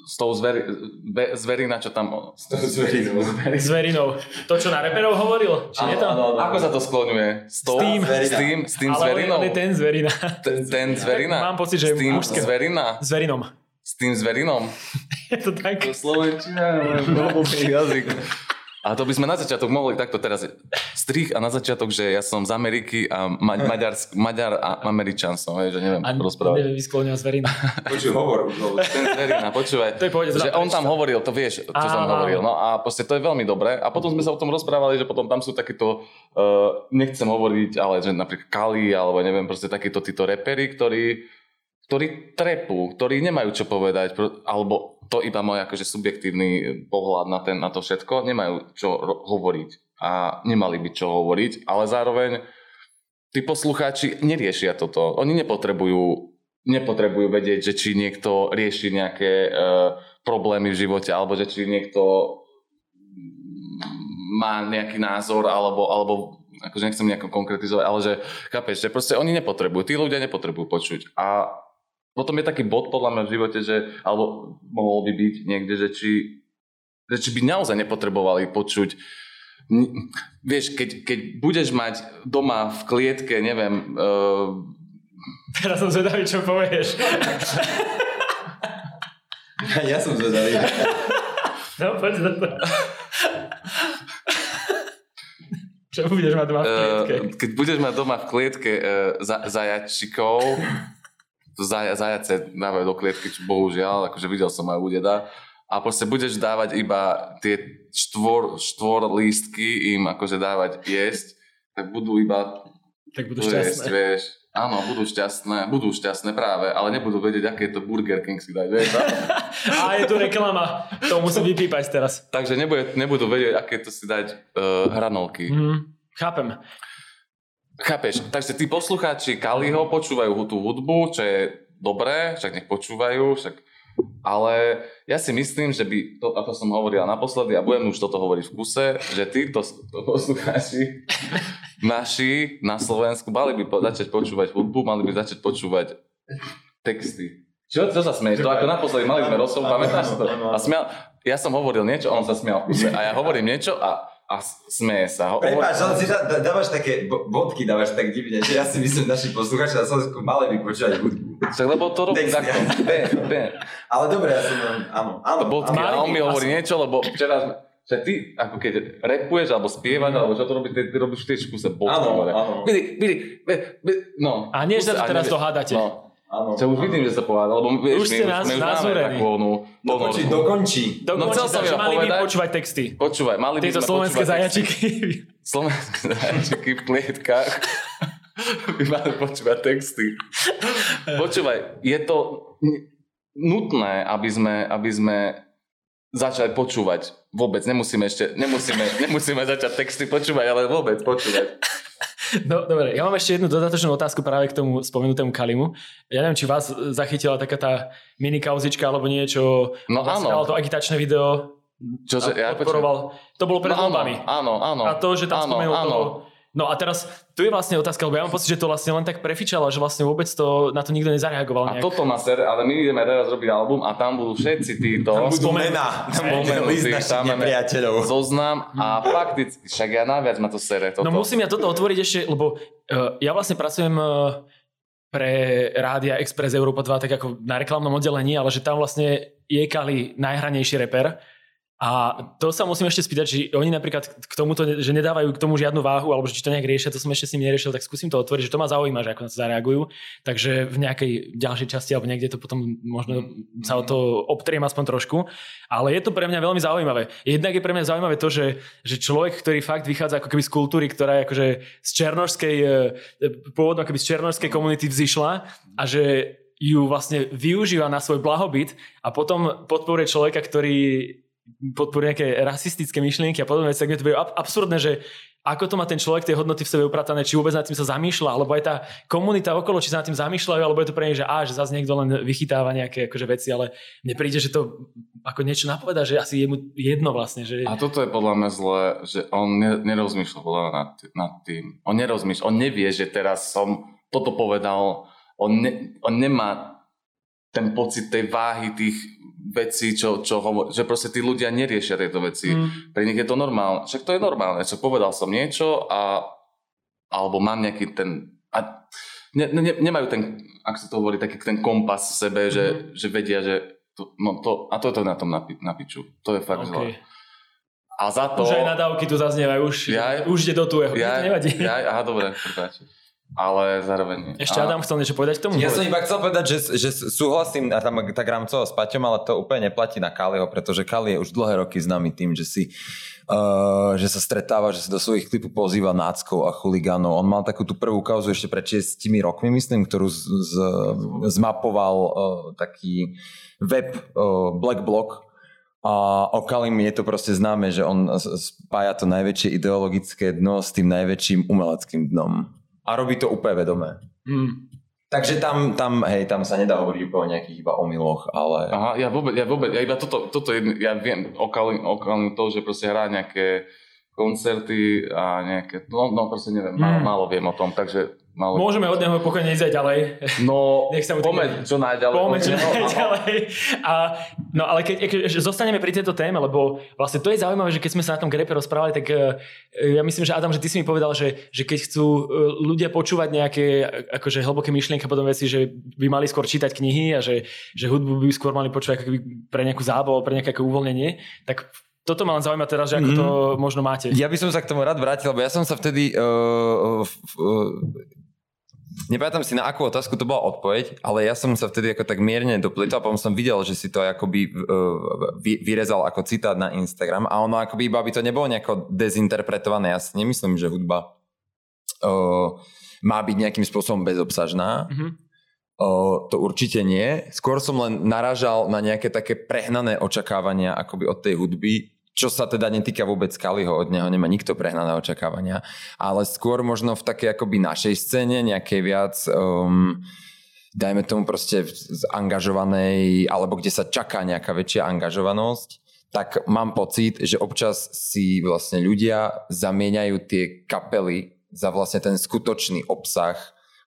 s tou zveri, be, zverina, čo tam... S tou zverinou. [laughs] Zverinou. To, čo na reperov hovoril? Či nie to? Ako sa to skloňuje? S, tou, S tým. S tým, s tým Ale je- zverinou? je ten zverina. Ten, ten zverina? Tak mám pocit, že S tým mužské. zverina? Zverinom. S tým zverinom? [laughs] Je to tak? Slovenčina, [laughs] jazyk. A to by sme na začiatok mohli takto teraz strich a na začiatok, že ja som z Ameriky a ma- Maďarsk, Maďar a Američan som, hej, že neviem A rozprávať. neviem vyskloňovať zverina. [laughs] Počuj, hovor. Ten zverina, počúvaj. To je pohode, že on tam hovoril, to vieš, čo som hovoril. No a proste to je veľmi dobré. A potom sme sa o tom rozprávali, že potom tam sú takíto, uh, nechcem hovoriť, ale že napríklad Kali, alebo neviem, proste takíto títo repery, ktorí, ktorí trepú, ktorí nemajú čo povedať, alebo to iba môj akože subjektívny pohľad na, ten, na to všetko, nemajú čo ro- hovoriť a nemali by čo hovoriť, ale zároveň tí poslucháči neriešia toto. Oni nepotrebujú nepotrebujú vedieť, že či niekto rieši nejaké uh, problémy v živote, alebo že či niekto má nejaký názor, alebo, alebo akože nechcem nejako konkretizovať, ale že, chápeš, že proste oni nepotrebujú, tí ľudia nepotrebujú počuť. A potom je taký bod podľa mňa v živote, že, alebo mohol by byť niekde, že či, že či by naozaj nepotrebovali počuť vieš, keď, keď budeš mať doma v klietke, neviem, uh, Teraz som zvedavý, čo povieš. Ja som zvedavý. No, poď za to. Čo budeš mať doma v klietke? Uh, keď budeš mať doma v klietke uh, za, zajačikov, zaja, zajace dávajú do klietky, čo bohužiaľ, akože videl som aj u deda, a proste budeš dávať iba tie štvor, štvor lístky im akože dávať jesť, tak budú iba Tak budú jesť, šťastné. vieš. Áno, budú šťastné, budú šťastné práve, ale nebudú vedieť, aké je to Burger King si dať, vieš. [laughs] A je tu reklama. To musím vypípať teraz. Takže nebude, nebudú vedieť, aké to si dať uh, hranolky. Hm, chápem. Chápeš? Takže tí poslucháči Kaliho počúvajú tú hudbu, čo je dobré, však nech počúvajú, však Ale ja si myslím, že by, to, ako som hovoril naposledy, a budem už toto hovoriť v kuse, že títo to poslucháči naši na Slovensku mali by po, začať počúvať hudbu, mali by začať počúvať texty. Čo, čo sa smeješ? To ako naposledy mali sme rozhovor, pamätáš to? A smial, ja som hovoril niečo, on sa smial. A ja hovorím niečo a a smeje sa. Prepáč, ale si dá, dávaš také bodky, dávaš tak divne, že ja si myslím, naši posluchači na Slovensku mali by počúvať hudbu. Tak lebo to robí takto. Ale dobre, ja som, áno, áno. Bodky, a on mi hovorí niečo, lebo včera sme, že ty, ako keď repuješ, alebo spievaš, alebo čo to robíš, ty, ty robíš v tej škuse bodky. Áno, áno. Bili, bili, no. A nie, že sa teraz dohádate. No. Áno. Čo už vidím, že sa povedal, lebo vieš, už ste nás nazúrení. Dokončí, dokončí. No chcel som ja mali by počúvať texty. Počúvaj, mali by sme slovenské zajačiky. Slovenské zajačiky v klietkách [laughs] by mali počúvať texty. Počúvaj, je to nutné, aby sme, aby sme začali počúvať. Vôbec, nemusíme ešte, nemusíme, nemusíme začať texty počúvať, ale vôbec počúvať. No dobre, ja mám ešte jednu dodatočnú otázku práve k tomu spomenutému Kalimu. Ja neviem, či vás zachytila taká tá mini kauzička alebo niečo. No áno. to agitačné video. Čo sa, ja podporoval. To bolo pred no, voľbami. Áno, áno. A to, že tam áno, spomenul áno. toho No a teraz tu je vlastne otázka, lebo ja mám pocit, že to vlastne len tak prefičalo, že vlastne vôbec to, na to nikto nezareagoval. Nejak. A toto má ser, ale my ideme teraz robiť album a tam budú všetci títo. Tam budú mená, tam budú list našich nepriateľov. Zoznam a fakticky, však ja najviac ma to sere. Toto. No musím ja toto otvoriť ešte, lebo uh, ja vlastne pracujem uh, pre Rádia Express Europa 2 tak ako na reklamnom oddelení, ale že tam vlastne je Kali najhranejší reper a to sa musím ešte spýtať, či oni napríklad k tomuto, že nedávajú k tomu žiadnu váhu, alebo či to nejak riešia, to som ešte s nimi neriešil, tak skúsim to otvoriť, že to ma zaujíma, že ako na to zareagujú. Takže v nejakej ďalšej časti alebo niekde to potom možno sa o to obtriem aspoň trošku. Ale je to pre mňa veľmi zaujímavé. Jednak je pre mňa zaujímavé to, že, že človek, ktorý fakt vychádza ako keby z kultúry, ktorá je akože z černožskej, e, pôvodno keby z černožskej komunity vzýšla a že ju vlastne využíva na svoj blahobyt a potom podporuje človeka, ktorý podporuje nejaké rasistické myšlienky a podobné veci, tak mi to bude absurdné, že ako to má ten človek tie hodnoty v sebe upratané, či vôbec nad tým sa zamýšľa, alebo aj tá komunita okolo, či sa nad tým zamýšľajú, alebo je to pre nich, že á, že zase niekto len vychytáva nejaké akože veci, ale mne príde, že to ako niečo napoveda, že asi je mu jedno vlastne. Že... A toto je podľa mňa zle, že on nerozmýšľa podľa nad, nad tým. On nerozmýšľa, on nevie, že teraz som toto povedal, on, ne, on nemá ten pocit tej váhy tých veci, čo, čo hovor, že proste tí ľudia neriešia tieto veci. Mm. Pre nich je to normálne. Však to je normálne. Čo povedal som niečo a alebo mám nejaký ten... A ne, ne, nemajú ten, ak sa to hovorí, taký ten kompas v sebe, mm. že, že vedia, že to, no to, a to je to na tom napi, napiču. To je fakt okay. zle. A za to... Už aj nadávky tu zaznievajú, už, ja, už ide do tu jeho. Ja, [laughs] nevadí. Ja, aha, dobre, prepáč ale zároveň. Ešte Adam chcel niečo povedať k tomu? Ja som iba chcel povedať, že, že súhlasím a tam tak rámcovo s Paťom, ale to úplne neplatí na Kaliho, pretože Kali je už dlhé roky známy tým, že si Uh, že sa stretáva, že sa do svojich klipov pozýva náckov a chuligánov. On mal takú tú prvú kauzu ešte pred 6 rokmi, myslím, ktorú z, z, zmapoval uh, taký web uh, Black Block, a o Kalim je to proste známe, že on spája to najväčšie ideologické dno s tým najväčším umeleckým dnom a robí to úplne vedomé. Mm. Takže tam, tam, hej, tam sa nedá hovoriť úplne o nejakých iba omyloch, ale... Aha, ja vôbec, ja vôbec, ja iba toto, toto jedno, ja viem o Kalin, o Kalin to, že proste hrá nejaké koncerty a nejaké, no, no proste neviem, mm. málo, málo viem o tom, takže Malo... Môžeme od neho pokojne ísť aj ďalej. No, [laughs] Nech sa mu pomeň čo najďalej. Pomeň čo [laughs] najďalej. A, no ale keď, keď zostaneme pri tejto téme, lebo vlastne to je zaujímavé, že keď sme sa na tom grepe rozprávali, tak uh, ja myslím, že Adam, že ty si mi povedal, že, že keď chcú uh, ľudia počúvať nejaké akože hlboké myšlienky a potom veci, že by mali skôr čítať knihy a že, že hudbu by skôr mali počúvať ako pre nejakú zábavu, pre nejaké uvoľnenie, tak toto ma len zaujíma teraz, že ako mm. to možno máte. Ja by som sa k tomu rád vrátil, lebo ja som sa vtedy uh, uh, Nepamätám si, na akú otázku to bola odpoveď, ale ja som sa vtedy ako tak mierne doplýtal, potom som videl, že si to akoby uh, vyrezal ako citát na Instagram a ono akoby iba by to nebolo nejako dezinterpretované. Ja si nemyslím, že hudba uh, má byť nejakým spôsobom bezobsažná. Mm-hmm. Uh, to určite nie. Skôr som len naražal na nejaké také prehnané očakávania akoby od tej hudby, čo sa teda netýka vôbec Kaliho, od neho nemá nikto prehnané očakávania, ale skôr možno v takej akoby našej scéne, nejakej viac um, dajme tomu proste z angažovanej, alebo kde sa čaká nejaká väčšia angažovanosť, tak mám pocit, že občas si vlastne ľudia zamieňajú tie kapely za vlastne ten skutočný obsah,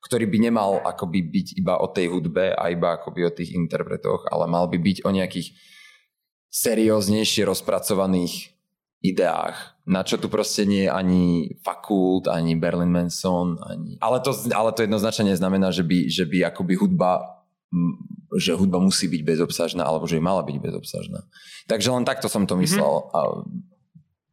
ktorý by nemal akoby byť iba o tej hudbe a iba akoby o tých interpretoch, ale mal by byť o nejakých serióznejšie rozpracovaných ideách, na čo tu proste nie je ani fakult, ani Berlin Manson, ani... Ale to, ale to jednoznačne neznamená, že by, že by akoby hudba že hudba musí byť bezobsažná, alebo že by mala byť bezobsažná. Takže len takto som to myslel. Mm-hmm. A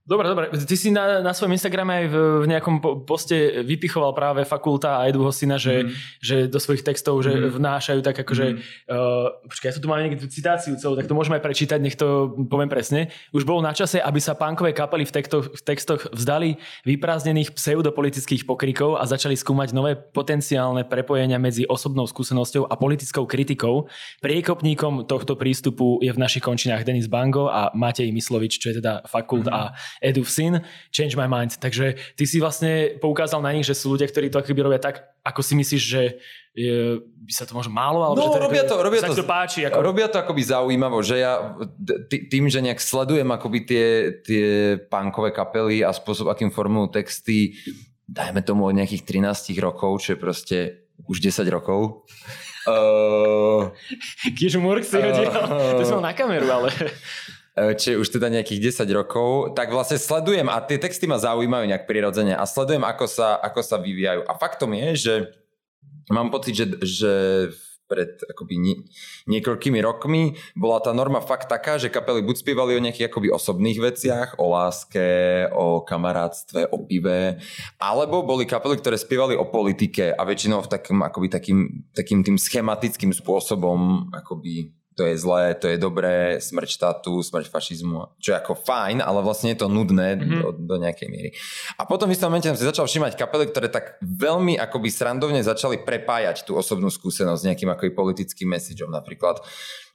Dobre, dobre. Ty si na, na svojom Instagrame aj v, v nejakom poste vypichoval práve fakulta a Edu Hosina, že, mm. že do svojich textov že mm. vnášajú tak akože... Mm. Uh, počkaj, ja tu mám niekde citáciu celú, tak to môžeme aj prečítať, nech to poviem presne. Už bolo na čase, aby sa pánkové kapely v textoch, v textoch vzdali vyprázdnených pseudopolitických pokrikov a začali skúmať nové potenciálne prepojenia medzi osobnou skúsenosťou a politickou kritikou. Priekopníkom tohto prístupu je v našich končinách Denis Bango a Matej Myslovič, čo je teda fakult mm. a Edu Sin, Change My Mind. Takže ty si vlastne poukázal na nich, že sú ľudia, ktorí to akoby robia tak, ako si myslíš, že je, by sa to možno málo, ale no, že to, robia to, robia to, to páči. Ako... Robia to akoby zaujímavo, že ja tým, že nejak sledujem akoby tie, tie punkové kapely a spôsob, akým formulujú texty, dajme tomu od nejakých 13 rokov, čo je proste už 10 rokov. Uh, Kiež Murk si hodil. Uh, to som na kameru, ale... E, či už teda nejakých 10 rokov, tak vlastne sledujem a tie texty ma zaujímajú nejak prirodzene a sledujem, ako sa, ako sa vyvíjajú. A faktom je, že mám pocit, že, že pred akoby nie, niekoľkými rokmi bola tá norma fakt taká, že kapely buď spievali o nejakých akoby osobných veciach, o láske, o kamarátstve, o pive, alebo boli kapely, ktoré spievali o politike a väčšinou v takým, akoby takým, takým tým schematickým spôsobom akoby to je zlé, to je dobré, smrť štátu, smrť fašizmu, čo je ako fajn, ale vlastne je to nudné mm-hmm. do, do nejakej miery. A potom v istom momente som si začal všímať kapely, ktoré tak veľmi akoby srandovne začali prepájať tú osobnú skúsenosť s nejakým akoby politickým messageom napríklad.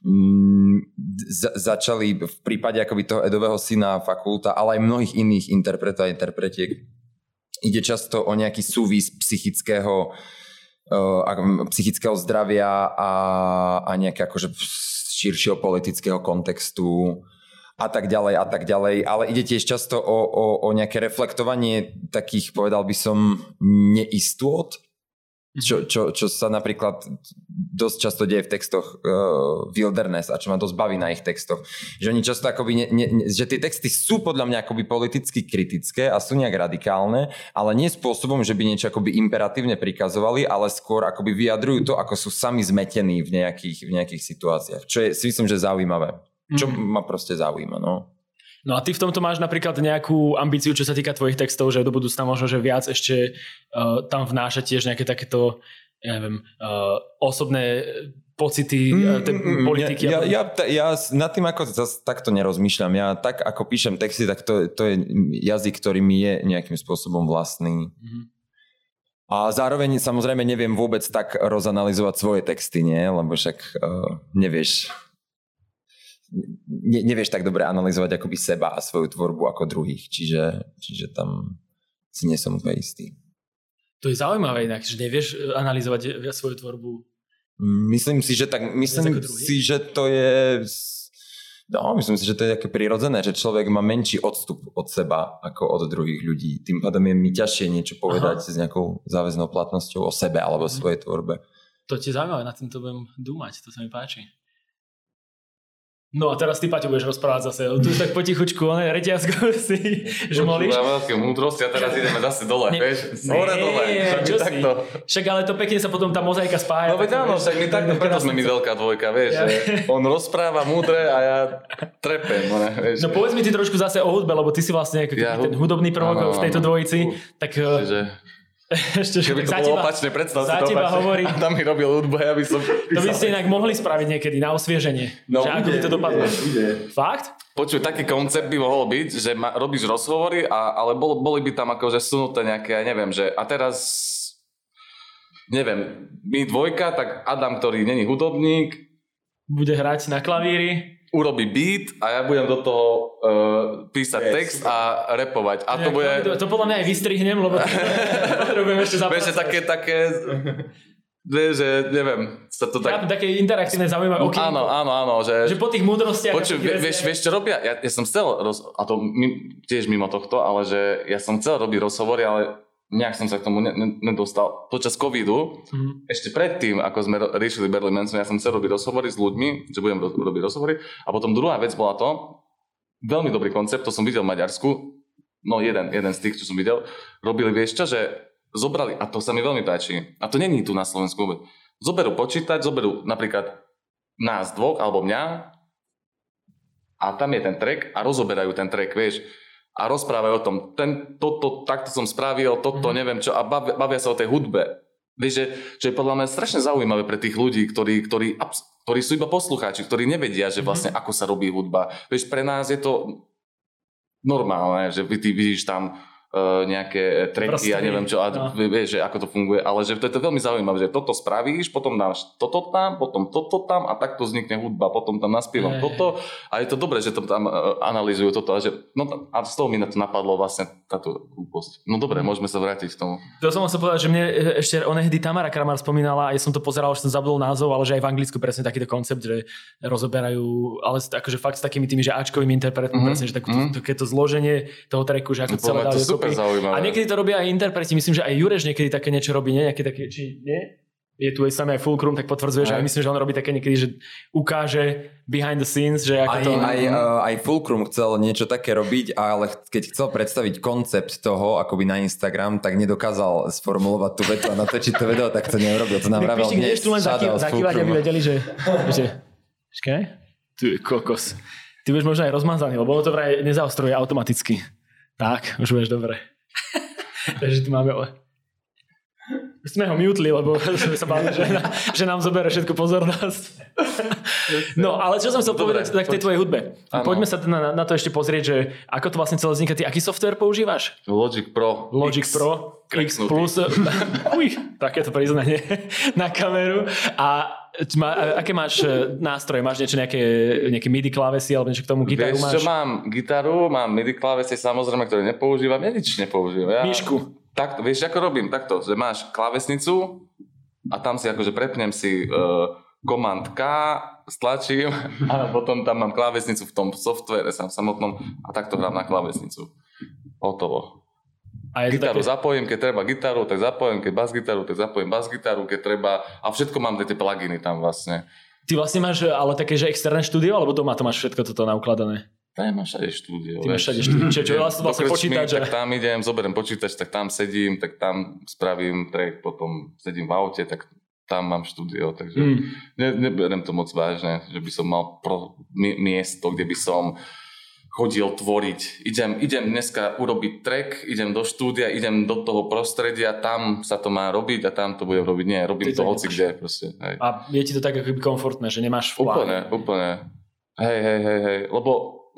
Mm, za, začali v prípade akoby toho Edového syna fakulta, ale aj mnohých iných interpretov a interpretiek. Ide často o nejaký súvis psychického uh, psychického zdravia a, a nejaké akože širšieho politického kontextu a tak ďalej a tak ďalej, ale ide tiež často o, o, o nejaké reflektovanie takých, povedal by som, neistôt, čo, čo, čo sa napríklad dosť často deje v textoch uh, Wilderness a čo ma dosť baví na ich textoch. Že oni často akoby, ne, ne, že tie texty sú podľa mňa akoby politicky kritické a sú nejak radikálne, ale nie spôsobom, že by niečo akoby imperatívne prikazovali, ale skôr akoby vyjadrujú to, ako sú sami zmetení v nejakých, v nejakých situáciách. Čo je, si myslím, že zaujímavé. Čo mm. ma proste zaujíma, no. No a ty v tomto máš napríklad nejakú ambíciu, čo sa týka tvojich textov, že do budúcna možno, že viac ešte uh, tam vnášať tiež nejaké takéto, ja neviem, uh, osobné pocity uh, mm, politiky. Ja, ja, ja, ja nad tým ako zas, takto nerozmýšľam. Ja tak ako píšem texty, tak to, to je jazyk, ktorý mi je nejakým spôsobom vlastný. Mm-hmm. A zároveň samozrejme neviem vôbec tak rozanalizovať svoje texty, nie? Lebo však uh, nevieš ne, nevieš tak dobre analyzovať akoby seba a svoju tvorbu ako druhých, čiže, čiže tam si nie som úplne istý. To je zaujímavé inak, že nevieš e, analyzovať e, svoju tvorbu. Myslím si, že tak, myslím si, že to je No, myslím si, že to je také prirodzené, že človek má menší odstup od seba ako od druhých ľudí. Tým pádom je mi ťažšie niečo povedať Aha. s nejakou záväznou platnosťou o sebe alebo o mhm. svojej tvorbe. To ti zaujímavé, na tým to budem dúmať, to sa mi páči. No a teraz ty, Paťo, budeš rozprávať zase. Tu tak potichučku, ne, reťazko [laughs] si žmolíš. Máme veľké múdrosti a teraz ideme zase dole, ne, vieš? Hore dole. Čo? Takto. Však ale to pekne sa potom tá mozaika spája. No veď áno, však my takto, preto sme my veľká dvojka, vieš. Ja. On rozpráva múdre a ja trepem. Ne, vieš. No povedz mi ty trošku zase o hudbe, lebo ty si vlastne ja, ten hudobný prvok v tejto dvojici. Tak [laughs] ešte, Keby to bolo teba, opačne, predstav si to teba opačne. hovorí. A tam mi robil hudbu, ja by som To by ste inak mohli spraviť niekedy na osvieženie. No, že ide, ako by to dopadlo. Ide. Fakt? Počuj, taký koncept by mohol byť, že ma, robíš rozhovory, a, ale bol, boli by tam akože sunuté nejaké, ja neviem, že a teraz neviem, my dvojka, tak Adam, ktorý není hudobník, bude hrať na klavíri urobí beat a ja budem do toho uh, písať yes. text a repovať. A to bude... To, to podľa mňa aj vystrihnem, lebo [laughs] potrebujem ešte zapracovať. také, také vieš, že neviem, sa to Tak, tak... také interaktívne zaujímavé okienko. Áno, áno, áno, že... Že po tých múdrostiach... Počuj, takých vieš, vieš, čo robia? Ja, ja som chcel, roz, a to mi, tiež mimo tohto, ale že ja som chcel robiť rozhovory, ale nejak som sa k tomu ne, ne, nedostal. Počas covidu, Mhm. ešte predtým, ako sme riešili Berlin Manson, ja som chcel robiť rozhovory s ľuďmi, že budem ro- robiť rozhovory. A potom druhá vec bola to, veľmi dobrý koncept, to som videl v Maďarsku, no jeden, jeden z tých, čo som videl, robili, vieš čo, že zobrali, a to sa mi veľmi páči, a to není tu na Slovensku vôbec, zoberú počítať, zoberú napríklad nás dvoch, alebo mňa, a tam je ten track a rozoberajú ten track, vieš, a rozprávajú o tom, ten, toto, takto som spravil, toto, Mhm. neviem čo, a bavia, bavia sa o tej hudbe. Vieš, že, čo je podľa mňa strašne zaujímavé pre tých ľudí, ktorí, ktorí, ktorí sú iba poslucháči, ktorí nevedia, že vlastne ako sa robí hudba. Vieš, pre nás je to normálne, že ty vidíš tam nejaké treky a Proste, neviem čo, a no. vieš, že ako to funguje, ale že to je to veľmi zaujímavé, že toto spravíš, potom dáš toto tam, potom toto tam a takto vznikne hudba, potom tam naspievam Hej. toto a je to dobré, že to tam uh, analýzujú toto a že, no a z toho mi na to napadlo vlastne táto hlúposť. No dobre, môžeme sa vrátiť k tomu. To som chcel povedať, že mne ešte onehdy Tamara Kramar spomínala, a ja som to pozeral, že som zabudol názov, ale že aj v Anglicku presne takýto koncept, že rozoberajú, ale akože fakt s takými tými, že Ačkovými interpretmi, Mhm, presne, že takú, mhm. takéto zloženie toho tracku, že ako celé to super zaujímavé. A niekedy to robia aj interpreti, myslím, že aj Jureš niekedy také niečo robí, nie? Nejaké také, či nie? Je tu aj samé aj Fulcrum, tak potvrdzuje, že Aj. aj myslím, že on robí také niekedy, že ukáže behind the scenes, že ako Aj, to... aj, uh, aj Fulcrum chcel niečo také robiť, ale keď chcel predstaviť koncept toho akoby na Instagram, tak nedokázal sformulovať tú vetu a natočiť to video, tak to neurobil. To nám Tak vravel píši, dnes tu len zakývať, aby vedeli, že... že Počkaj. Tu je kokos. Ty budeš možno aj rozmazaný, lebo ono to vraj nezaostruje automaticky. Tak, už budeš dobre. [laughs] Takže tu máme... Sme ho mutli, lebo sme sa báli, že, na, že nám zoberie všetku pozornosť. No, ale čo som chcel Dobre, povedať tak tej tvojej hudbe. Áno. Poďme sa na, na to ešte pozrieť, že ako to vlastne celé vzniká. Ty aký software používaš? Logic Pro. Logic X. Pro X plus, [laughs] uj, takéto priznanie na kameru. A má, aké máš e, nástroje? Máš niečo, nejaké, nejaké MIDI klávesy alebo niečo k tomu? Gitaru Vieš máš? čo, mám gitaru, mám MIDI klávesy samozrejme, ktoré nepoužívam, ja nič nepoužívam. Ja, Myšku. Tak, vieš, ako robím? Takto, že máš klávesnicu a tam si akože prepnem si uh, Command K, stlačím [laughs] a potom tam mám klávesnicu v tom softvere sam samotnom a takto hrám na klávesnicu. Hotovo. A je Gitaru také, zapojím, keď treba gitaru, tak zapojím, keď bas gitaru, tak zapojím bas gitaru, keď treba a všetko mám tie pluginy tam vlastne. ty vlastne máš e, ale také, že externé štúdio, alebo doma to máš všetko toto naukladané? Ja mám všade štúdio. Ty máš všade štúdio. Čiže čo vlastne, vlastne počítač. Tak tam idem, zoberiem počítač, tak tam sedím, tak tam spravím track, potom sedím v aute, tak tam mám štúdio, takže Mm. ne, neberiem to moc vážne, že by som mal pro, mi, miesto, kde by som chodil tvoriť. Idem, idem dneska urobiť track, idem do štúdia, idem do toho prostredia, tam sa to má robiť a tam to budem robiť. Nie, robím Ty to to hoci kde. Proste, hej. A je ti to tak ako keby komfortné, že nemáš plán. Úplne, úplne. Hej, hej, hej, hej. Lebo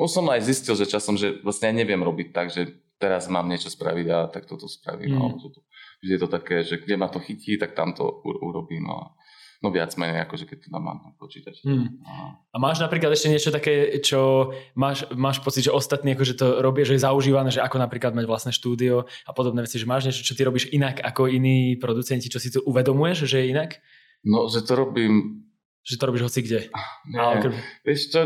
som aj zistil, že časom, že vlastne ja neviem robiť tak, že teraz mám niečo spraviť a tak toto spravím. Mm. Mm. Že, to, že je to také, že kde ma to chytí, tak tam to urobím. No, no viac menej, akože keď to mám na počítač. Mm. No. A máš napríklad ešte niečo také, čo máš, máš pocit, že ostatní akože to robia, že je zaužívané, že ako napríklad mať vlastné štúdio a podobné veci, že máš niečo, čo ty robíš inak ako iní producenti, čo si tu uvedomuješ, že je inak? no, že to robím... Že to robíš hoci kde. Nie, Ale Vieš čo?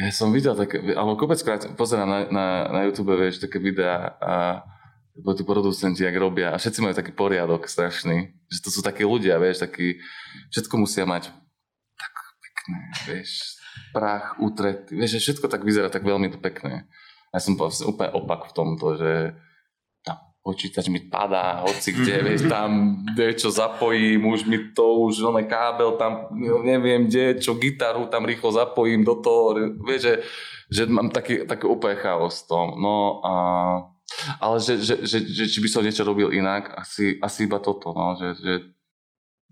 Ja som videl také, alebo kopeckrát pozerám na, na, na YouTube, vieš, také videá a lebo tí producenti, jak robia a všetci majú taký poriadok strašný, že to sú takí ľudia, vieš, taký, všetko musia mať tak pekné, vieš, prach, utretý, vieš, že všetko tak vyzerá tak veľmi pekné. Ja som úplne opak v tomto, že počítač mi padá, hoci kde, [laughs] vieš, tam niečo zapojím, už mi to, už oný kábel tam, neviem kde, čo gitaru tam rýchlo zapojím do toho, vieš, že, že mám taký, taký úplne chaos v tom. No a ale že, že, že, že, či by som niečo robil inak, asi, asi iba toto, no, že, že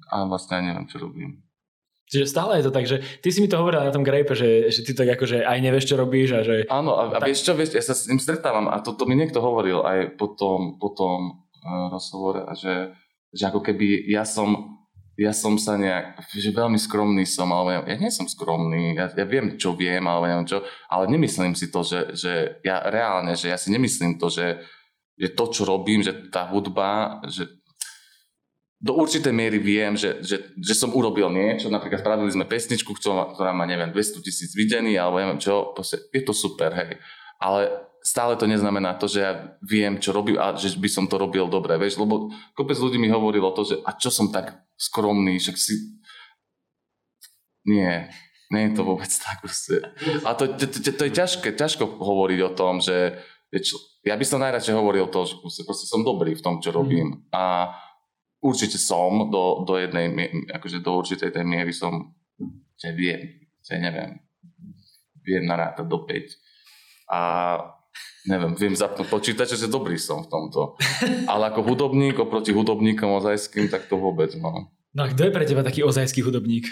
a vlastne ja neviem, čo robím. Čiže stále je to tak, že ty si mi to hovoril na tom grape, že, že ty tak akože aj nevieš, čo robíš a že... Áno, a, a Tak- vieš čo, vieš, ja sa s ním stretávam a to, to mi niekto hovoril aj po tom, po tom uh, rozhovore, a že, že ako keby ja som, ja som sa nejak, že veľmi skromný som, alebo ja, ja nie som skromný, ja, ja viem, čo viem, alebo neviem čo, ale nemyslím si to, že, že ja reálne, že ja si nemyslím to, že, že to, čo robím, že tá hudba, že do určitej miery viem, že, že, že som urobil niečo, napríklad spravili sme pesničku, ktorá, má, neviem, 200 tisíc videní, alebo neviem čo, proste, je to super, hej. Ale stále to neznamená to, že ja viem, čo robím a že by som to robil dobre, vieš, lebo kopec ľudí mi hovorilo to, že a čo som tak skromný, však si... Nie, nie je to vôbec tak proste. A to, to, to, to je ťažké, ťažko hovoriť o tom, že ja by som najradšej hovoril to, že proste, proste som dobrý v tom, čo robím. Mm. A určite som do, do jednej, akože do určitej tej miery som, že viem, že neviem, viem narátať do 5. A neviem, viem zapnúť počítač, že dobrý som v tomto. Ale ako hudobník oproti hudobníkom ozajským, tak to vôbec, no. No a kto je pre teba taký ozajský hudobník?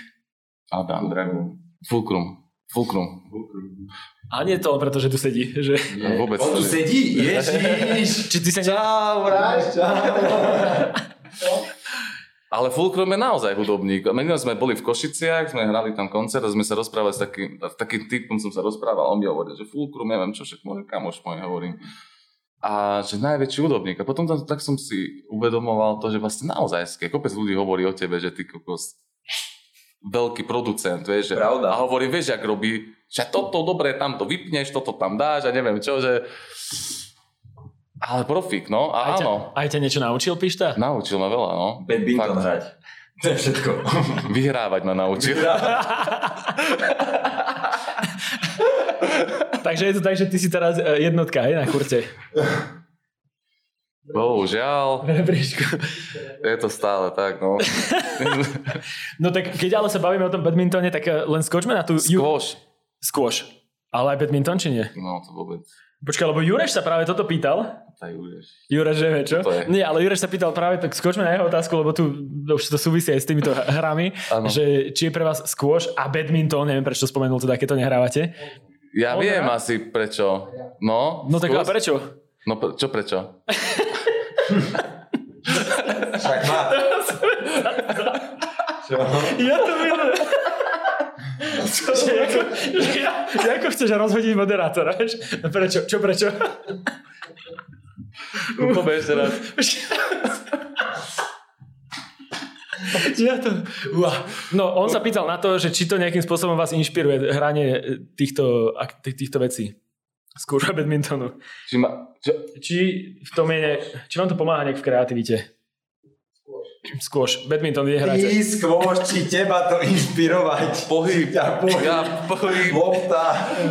Adam Dragon. Fulcrum. Fulcrum. A nie to len preto, že tu sedí. Že... Nie. Vôbec. On tu sedí? Ježiš. Či ty sa... Čau, Ráš, čau. [laughs] Ale Fulcrum je naozaj hudobník. Minulé sme boli v Košiciach, sme hrali tam koncert a sme sa rozprávali s takým, takým typom som sa rozprával. On mi hovoril, že Fulcrum, neviem čo, však môj kamoš môj hovorím. A že najväčší hudobník. A potom tam, tak som si uvedomoval to, že vlastne naozaj, kopec ľudí hovorí o tebe, že ty kokos veľký producent, vieš. Že, Pravda. A hovorí, vieš, jak robí, že toto dobre, tam to vypneš, toto tam dáš a neviem čo, že... Ale profík, no, a Aj ťa, áno. aj ťa niečo naučil, Pišta? Naučil ma veľa, no. Badminton hrať. [laughs] To je všetko. [laughs] Vyhrávať ma naučil. [laughs] Takže je to tak, že ty si teraz e, jednotka, hej, na kurte. Bohužiaľ, je to stále tak, no. No tak keď ale sa bavíme o tom badmintone, tak e, len skočme na tú... Skôš. Squash. Ale aj badminton, či nie? No, to vôbec. Počkaj, lebo Jureš sa práve toto pýtal. Budeš. Jureš, že vie čo? Nie, ale Jureš sa pýtal práve, tak skočme na jeho otázku, lebo tu už to súvisí aj s týmito hrami, že či je pre vás squash a badminton, neviem prečo spomenul teda, keď to nehrávate. Ja On viem hrá? asi prečo. No, No tak a prečo? No čo prečo? Však má. Čo? Ja to milujem. že, ako, ja- že ako chceš rozhodiť moderátora, vieš? Prečo? Čo prečo? Poďme ešte raz. [laughs] Ja to... No, on sa pýtal na to, že či to nejakým spôsobom vás inšpiruje hranie týchto, ak- tých- týchto vecí. Skôr badmintonu. Či ma, čo, Či v tom je, či vám to pomáha nejak v kreativite? Skôš. Badminton kde Ty hráte? skôr, či teba to inšpirovať. pohyb. Ja pohyb. Ja pohyb. Lopta,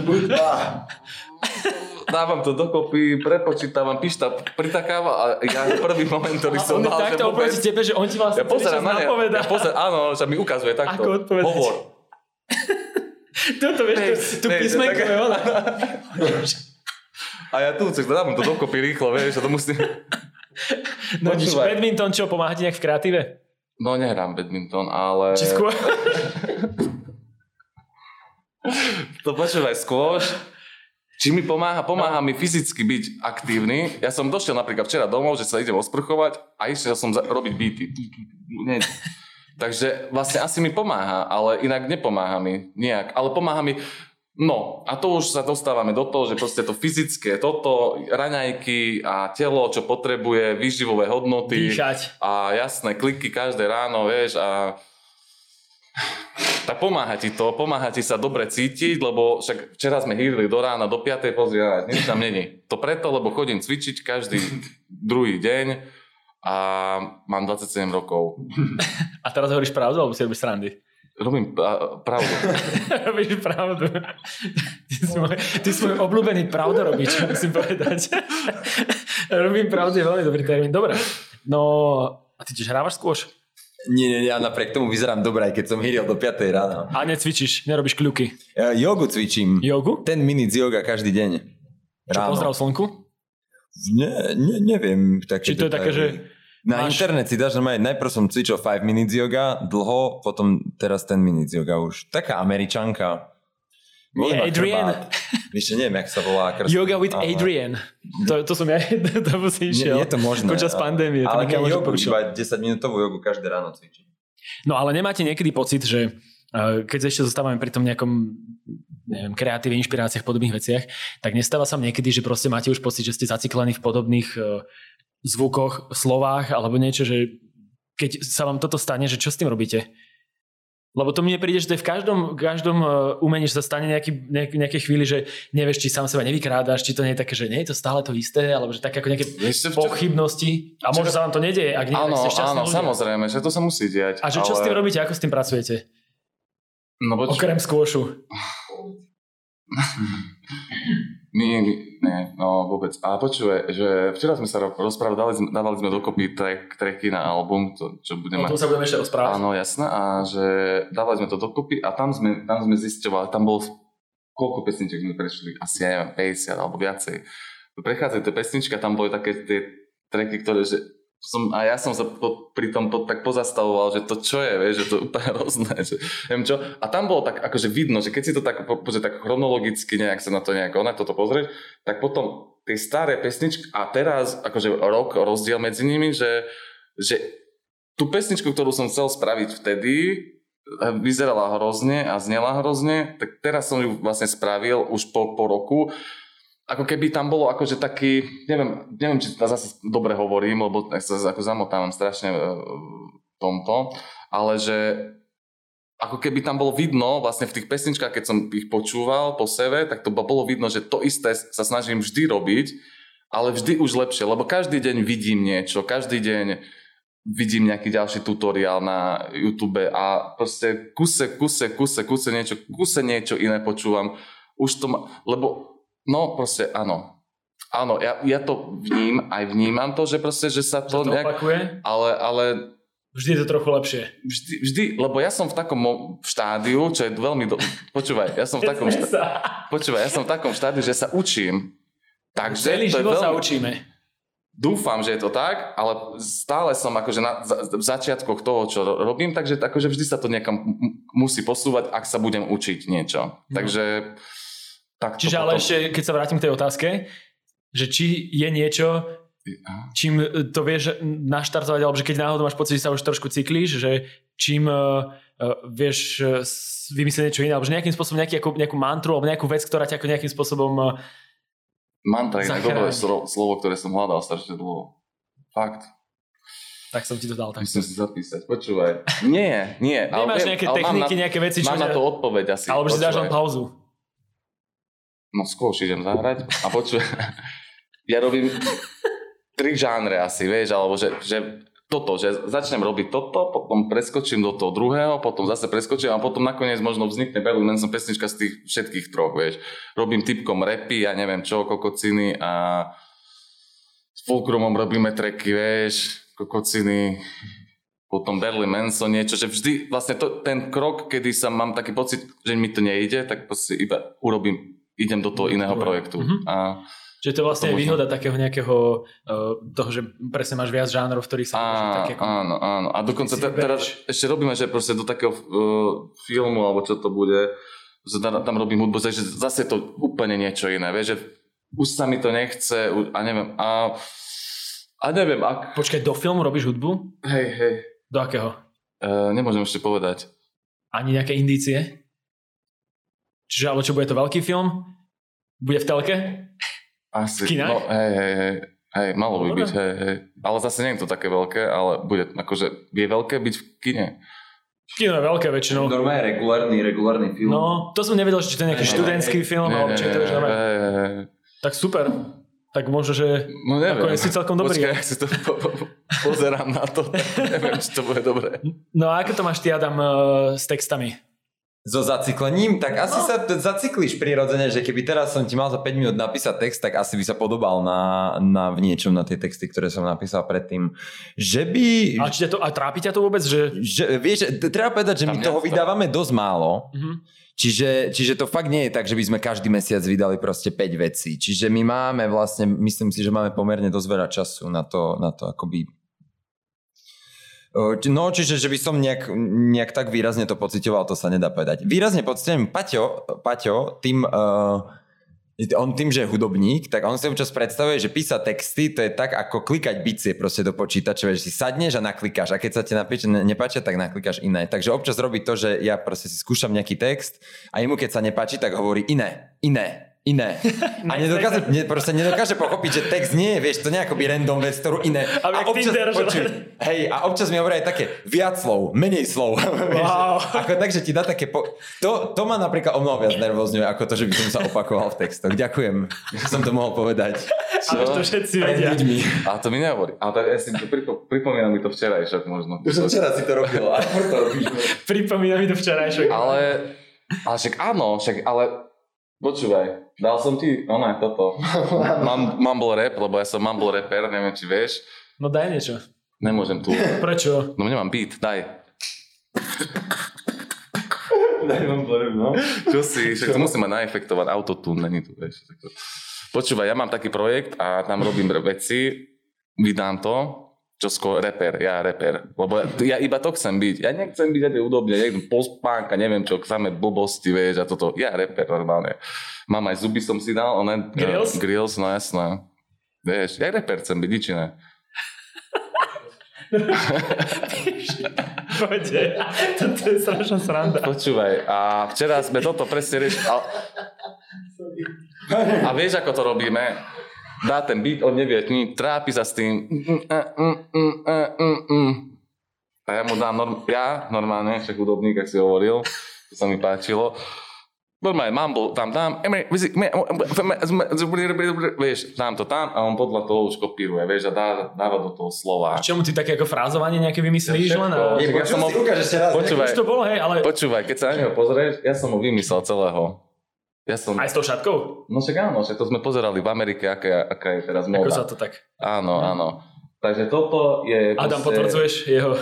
hudba. [laughs] Dávam to dokopy, prepočítavam, pišta pritakáva a ja prvý moment, ktorý som mal, že takto oproti tebe, že on ti vlastne Ja pozerám ne, ja pozerám, áno, že mi ukazuje takto. Ako odpovedať. Hovor. [laughs] Toto, vieš, tu hej, písmenko je ona. [laughs] A ja tu, tak dávam to dokopy rýchlo, vieš, a to musím... [laughs] No nič, badminton, čo, pomáha ti nejak v kreatíve? No nehrám badminton, ale... Či skôr? To počúvaj, skôš. Či mi pomáha? Pomáha mi fyzicky byť aktívny. Ja som došiel napríklad včera domov, že sa idem osprchovať a išiel som za- robiť beaty. Nie. Takže vlastne asi mi pomáha, ale inak nepomáha mi nejak. Ale pomáha mi No, a to už sa dostávame do toho, že proste to fyzické, toto, raňajky a telo, čo potrebuje, výživové hodnoty Dýchať. a jasné kliky každé ráno, vieš, a [laughs] tak pomáha ti to, pomáha ti sa dobre cítiť, lebo však včera sme hýrili do rána, do 5. pozri, a nič tam není. To preto, lebo chodím cvičiť každý [laughs] druhý deň a mám 27 rokov. A teraz hovoríš pravdu, alebo si robíš srandy? Robím pravdu. [laughs] robíš pravdu. Ty si môj, ty si môj obľúbený pravdorobič, musím povedať. Robím pravdu, je veľmi dobrý termín. Dobre. No, a ty tiež hrávaš skôr? Nie, nie, ja napriek tomu vyzerám dobre, aj keď som hýril do 5 rána. A necvičíš, nerobíš kľuky. Ja jogu cvičím. Jogu? Ten minút yoga každý deň. Čo, pozdrav slnku? Ne, ne, neviem. Také Či to je také, že Na máš- internet si dáš normálne, najprv som cvičil 5 minutes yoga, dlho, potom teraz 10 minutes yoga už. Taká američanka. Nie, ma Adrian. Vieš, neviem, jak sa volá. Krst... Yoga with Ale- Adrian. To, to som ja, [laughs] to si Nie, išiel. je to možné. Počas pandémie. Ale nie jogu, iba 10 minútovú jogu každé ráno cvičím. No ale nemáte niekedy pocit, že eh, keď ešte zostávame pri tom nejakom neviem, kreatíve, inšpiráciách, podobných veciach, tak nestáva sa niekedy, že proste máte už pocit, že ste zaciklení v podobných eh, zvukoch, slovách alebo niečo, že keď sa vám toto stane, že čo s tým robíte? Lebo to mne príde, že to je v každom, každom e, umení, že sa stane nejaký, nejaký, nejaké chvíli, že nevieš, či sám seba nevykrádaš, či to nie je také, že nie je to stále to isté, alebo že také ako nejaké čo- pochybnosti. A možno sa vám to nedieje, ak nie, Áno, ste áno, ľudia. samozrejme, že to sa musí diať. A že čo ale... s tým robíte, ako s tým pracujete? No, poč- Okrem skôšu. My, nie, no vôbec. A počuje, že včera sme sa ro- rozprávali, dali, dávali sme dokopy track, tracky na album, to, čo O budeme... tom sa budeme ešte rozprávať. Áno, jasné. A že dávali sme to dokopy a tam sme, tam sme zisťovali, tam bolo koľko pesniček sme prešli, asi ja neviem, 50 alebo viacej. Prechádzali tie pesničky a tam boli také tie tracky, ktoré, že som, a ja som sa po, pri tom po, tak pozastavoval, že to čo je, vieš, že to je úplne [laughs] hrozné, že neviem čo. A tam bolo tak akože vidno, že keď si to tak, že tak chronologicky nejak sa na to nejak na toto pozrieť, tak potom tie staré pesničky a teraz akože rok rozdiel medzi nimi, že, že tú pesničku, ktorú som chcel spraviť vtedy, eh, vyzerala hrozne a znela hrozne, tak teraz som ju vlastne spravil už po, po roku. Ako keby tam bolo akože taký, neviem, neviem či to zase dobre hovorím, lebo sa ako zamotávam strašne eh, v tomto, ale že ako keby tam bolo vidno vlastne v tých pesničkách, keď som ich počúval po sebe, tak to bolo vidno, že to isté sa snažím vždy robiť, ale vždy už lepšie, lebo každý deň vidím niečo, každý deň vidím nejaký ďalší tutoriál na YouTube a proste kuse, kuse, kuse, kuse niečo, kuse niečo iné počúvam. Už to ma, lebo, no proste áno. Áno, ja, ja to vním, aj vnímam to, že proste, že sa Že to to nejak, opakuje. ale, ale Vždy je to trochu lepšie. vždy, vždy, lebo ja som v takom štádiu, čo je veľmi, do... počúvaj, ja som v [laughs] takom, sa. počúvaj, ja som v takom štádiu, že sa učím. Takže Celý to je život sa veľmi- učíme. Dúfam, že je to tak, ale stále som akože na v začiatkoch toho, čo ro- robím, takže akože vždy sa to niekam musí posúvať, ak sa budem učiť niečo. No. Takže tak Čiže ale potom... ešte, keď sa vrátim k tej otázke, že či je niečo, čím e, to vieš naštartovať, alebo že keď náhodou máš pocit, že sa už trošku cyklíš, že čím uh, vieš vymyslieť niečo iné, alebo že nejakým spôsobom nejaký, ako, nejakú mantru, alebo nejakú vec, ktorá ťa ako nejakým spôsobom Mantra je Zachráni. dobré slo- slovo, ktoré som hľadal strašne dlho. Fakt. tak som ti to dal tak. Musím si zapísať. Počúvaj. Nie, nie. ale Nemáš viem- nejaké ale mám techniky, na, nejaké veci, čo Mám na to odpoveď asi. alebo si dáš len pauzu. No skôr idem zahrať a počuj, [laughs] ja robím tri žánre asi, vieš, alebo že, že toto, že začnem robiť toto, potom preskočím do toho druhého, potom zase preskočím a potom nakoniec možno vznikne Berlin Manson pesnička z tých všetkých troch, vieš. Robím typkom repy a neviem čo, kokociny a s Fulcrumom robíme treky, vieš, kokociny, potom Berlin Manson, niečo, že vždy vlastne to, ten krok, kedy sa mám taký pocit, že mi to nejde, tak proste iba urobím, idem do toho iného projektu. Mhm. A Čiže to je vlastne To možno. výhoda takého nejakého uh, toho, že presne máš viac žánrov, v ktorých sa môžeš tak ako... áno, áno. A dokonca te, teraz ešte robíme, že proste do takého uh, filmu, alebo čo to bude, že tam, tam robím hudbu, takže zase je to úplne niečo iné, vieš, že už sa mi to nechce a neviem, a, a neviem, ak... Počkaj, do filmu robíš hudbu? Hej, hej, Do akého? uh, nemôžem ešte povedať. Ani nejaké indície? Čiže, ale čo, bude to veľký film? Bude v telke? Asi, V kinách? no, hej, hej, hej, hej, malo by Dobre. byť, hej, hej. Ale zase nie je to také veľké, ale bude, akože, je veľké byť v kine. Kino je veľké väčšinou. Normálne regulárny, regulárny film. No, to som nevedel, či to je nejaký študentský film, Nie, alebo či to je normálne. Tak super. Tak možno, že No neviem. Nakoniec si celkom dobrý. Počkaj, ja si to po, po, po, pozerám na to, [laughs] neviem, či to bude dobré. No a ako to máš ty, Adam, eh, s textami? So zacyklením, tak asi No. sa zacyklíš prirodzene, že keby teraz som ti mal za 5 minút napísať text, tak asi by sa podobal na, na v niečom na tie texty, ktoré som napísal predtým. Že by... A, či to, a trápi ťa to vôbec, že... Že, vieš, treba povedať, že Tam my toho to- vydávame dosť málo. Mhm. Čiže, čiže to fakt nie je tak, že by sme každý mesiac vydali proste 5 vecí. Čiže my máme vlastne, myslím si, že máme pomerne dosť veľa času na to, na to akoby No, čiže že by som nejak, nejak tak výrazne to pocitoval, to sa nedá povedať. Výrazne pocitujem Paťo, Paťo tým, uh, on tým, že je hudobník, tak on si občas predstavuje, že písať texty, to je tak ako klikať bicie proste do počítača, že si sadneš a naklikáš a keď sa ti napíče, ne, nepáčia, tak naklikáš iné. Takže občas robí to, že ja proste si skúšam nejaký text a jemu keď sa nepáči, tak hovorí iné, iné, iné. [laughs] A nedokáže, ne, proste nedokáže pochopiť, že text nie je, vieš, to nejako by random vec, ktorú iné. Jak Tinder, že počuj, hej, a občas mi hovorí aj také viac slov, menej slov. [laughs] Wow. ako tak, že ti dá také... Po... To, to ma napríklad o mnoho viac nervózňuje, ako to, že by som sa opakoval v textoch. Ďakujem, že som to mohol povedať. Ale to všetci vedia. ľuďmi. A to mi nehovorí. A tak ja si to pripo, pripomína mi to včerajšok možno. Už včera si to robil, a to robíš. Pripomína mi to včerajšok. Ale, ale však áno, však ale počúvaj, dal som ti, ono je toto, [laughs] Mam, mumble rap, lebo ja som mumble rapper, neviem či vieš, No daj niečo. nemôžem tu, [laughs] Prečo? no nemám beat, daj. [laughs] Daj mumble rap, no. Čo si, však to musím mať naefektovať, autotune, není tu, vieš. Počúvaj, ja mám taký projekt a tam robím veci, vydám to, čo skôr reper, ja reper. Lebo ja iba to chcem byť. Ja nechcem byť aj údobne, niekto postpánka, neviem čo, samé blbosti, vieš, a toto. Ja reper normálne. Mám aj zuby som si dal, one, Grills? Uh, grills, no jasné. Vieš, ja reper chcem byť, nič iné. [laughs] Pojde. Toto je strašná sranda. Počúvaj, a včera sme toto presne riešili. A... a vieš, ako to robíme? Dá ten beat, on nevie nič, trápi sa s tým. A ja mu dám, norm... ja normálne, však hudobník, ak si hovoril, to sa mi páčilo. Normálne, mumble, tam dám, vieš, dám to tam a on podľa toho už kopíruje, vieš, a dá, dáva do toho slova. Čomu ty také ako frázovanie nejaké vymyslíš len? A... Nie, ja som ho- Počúvaj, Už to bolo, hej, ale počúvaj, keď sa na neho pozrieš, ja som ho vymyslel celého. Ja som... aj s tou šatkou? No však áno, však to sme pozerali v Amerike, aká, aká je teraz Ako móda. sa to tak? Áno, áno. Takže toto je... Adam, proste- potvrdzuješ jeho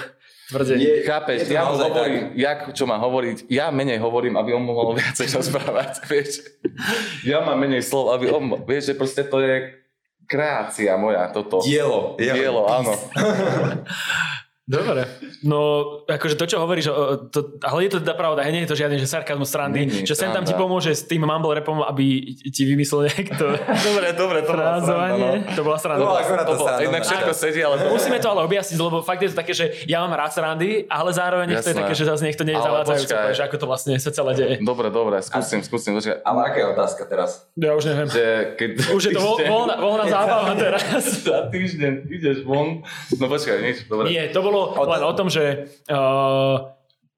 tvrdenie? Chápeš, Je to ja mu hovorím, jak, čo má hovoriť, ja menej hovorím, aby on mohol [laughs] viacej rozprávať, vieš. Ja mám menej slov, aby on, vieš, že proste to je kreácia moja, toto. Dielo. Dielo, áno. [laughs] Dobre. No, akože to, čo hovoríš, to, ale je to teda pravda, nie je to žiadny, že sarkazmus strandy, Není že sem tam ti pomôže s tým mumble rapom, aby ti vymyslel niekto [laughs] Dobre, dobre, to bola sranda, no. To bola sranda. Bola akurát To sranda. inak všetko sedí, ale... Musíme to ale objasniť, lebo fakt je to také, že ja mám rád srandy, ale zároveň nech to je Jasné. také, že zase niekto nie je zavádzajúce, že ako to vlastne sa celé deje. Dobre, dobre, skúsim, skúsim, počkaj. Ale aká je otázka teraz? Ja už neviem. Že keď... Už je to [laughs] voľná, voľná zábava teraz. Za týždeň ideš von. No počkaj, nič, dobre. Nie, to bolo O- len o tom, že uh,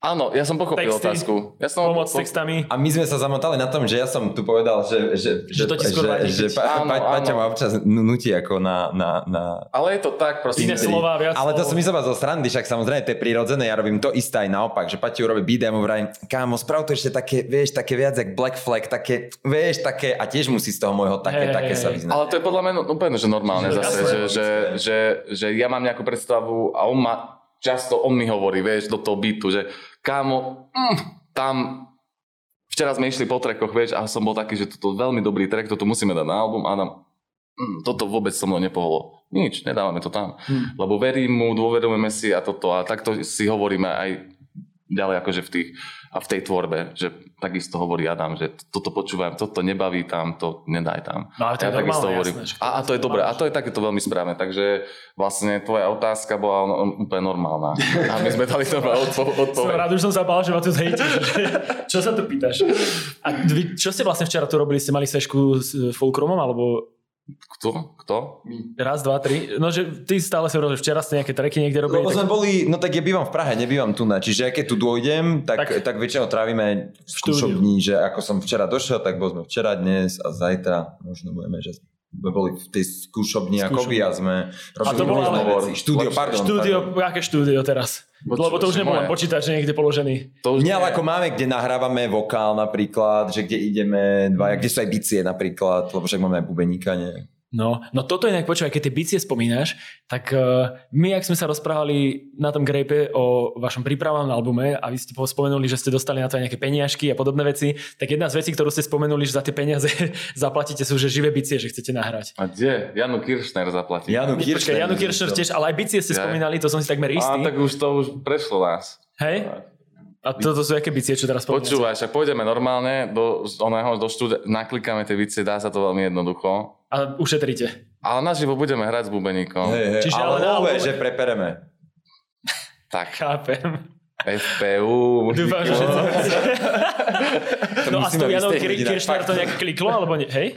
Áno, ja som pochopil Texty, otázku. Ja som pomoc s textami. A my sme sa zamotali na tom, že ja som tu povedal, že, že, Že to ti že, že pa, Áno, pa, Paťa ma občas nu- nutí ako na, na, na Ale je to tak, proste. Iné slova, viac Ale to som myslel zo srandy, však samozrejme to je prirodzené, ja robím to isté aj naopak, že Pati urobí beat a ja mu vrajím, kámo, sprav to ešte také, vieš, také viac jak Black Flag, také, vieš, také, a tiež musí z toho môjho také, Hej, také sa vyznať. Ale to je podľa mňa no- úplne, že normálne Že zase, že, že, že, že, ja mám nejakú predstavu a on ma, často on mi hovorí, vieš, do toho beatu, že kámo, mm, tam včera sme išli po trekoch, vieš, a som bol taký, že toto je veľmi dobrý trek, toto musíme dať na album, Adam, mm, toto vôbec so mnou nepoholo. Nič, nedávame to tam. Hm. Lebo verím mu, dôverujeme si a toto a takto si hovoríme aj ďalej akože v tých a v tej tvorbe, že takisto hovorí Adam, že toto počúvam, toto nebaví tam, to nedaj tam. No ale to je Ja takisto normálne, hovorím. jasné, A, a to je dobré, a to je takéto veľmi správne, takže vlastne tvoja otázka bola úplne normálna. [laughs] A my sme dali normálnu odpo- Som odpoveď. rád, už som sa bál, že ma tu zhejtíš. Čo sa tu pýtaš? A vy, čo ste vlastne včera tu robili? Ste mali sešku s Fulcrumom? Alebo Kto? Kto? raz, dva, tri? No, že ty stále si hovoril, že včera ste nejaké treky niekde robili. Lebo Tak... sme boli, no tak ja bývam v Prahe, nebývam tu na, čiže aj keď tu dôjdem, tak, Tak- tak, väčšinou trávime skúšobní, že ako som včera došiel, tak bol sme včera, dnes a zajtra, možno budeme, že sme boli v tej skúšobni Skúšobni. akoby a sme robili to bolo rôzne ale- veci. Štúdio, pardon. Štúdio, pardon. aké štúdio teraz? Počuj, Lebo to už že nebol len moje. počítač niekde položený. To už Nie, ale ako máme, kde nahrávame vokál napríklad, že kde ideme dvaja, kde sú aj bicie napríklad, lebo však máme aj bubeníka, nie? No, no toto inak počúvaj, keď tie bicie spomínaš, tak uh, my, ak sme sa rozprávali na tom grape o vašom prípravnom albume a vy ste po- spomenuli, že ste dostali na to aj nejaké peniažky a podobné veci, tak jedna z vecí, ktorú ste spomenuli, že za tie peniaze [laughs] zaplatíte sú, že živé bicie, že chcete nahrať. A kde? Janu Kiršner zaplatí. Janu Kiršner. Janu Kiršner tiež, ale aj bicie ste Ja. spomínali, to som si takmer istý. A tak už to už prešlo nás. Hej? A toto sú aké bicie, čo teraz spomínate? Počúvaj, však pôjdeme normálne do, oného, do štúdia, naklikáme tie vice, dá sa to veľmi jednoducho. A ušetríte. Ale naživo budeme hrať s bubeníkom. Hej, hej, Čiže ale ale nové, že prepereme. [laughs] Tak. Chápem. FPU. [laughs] Dúfam, že [laughs] všetci... No a s tou Janou Kirchner to nejak kliklo, alebo nie? Hej?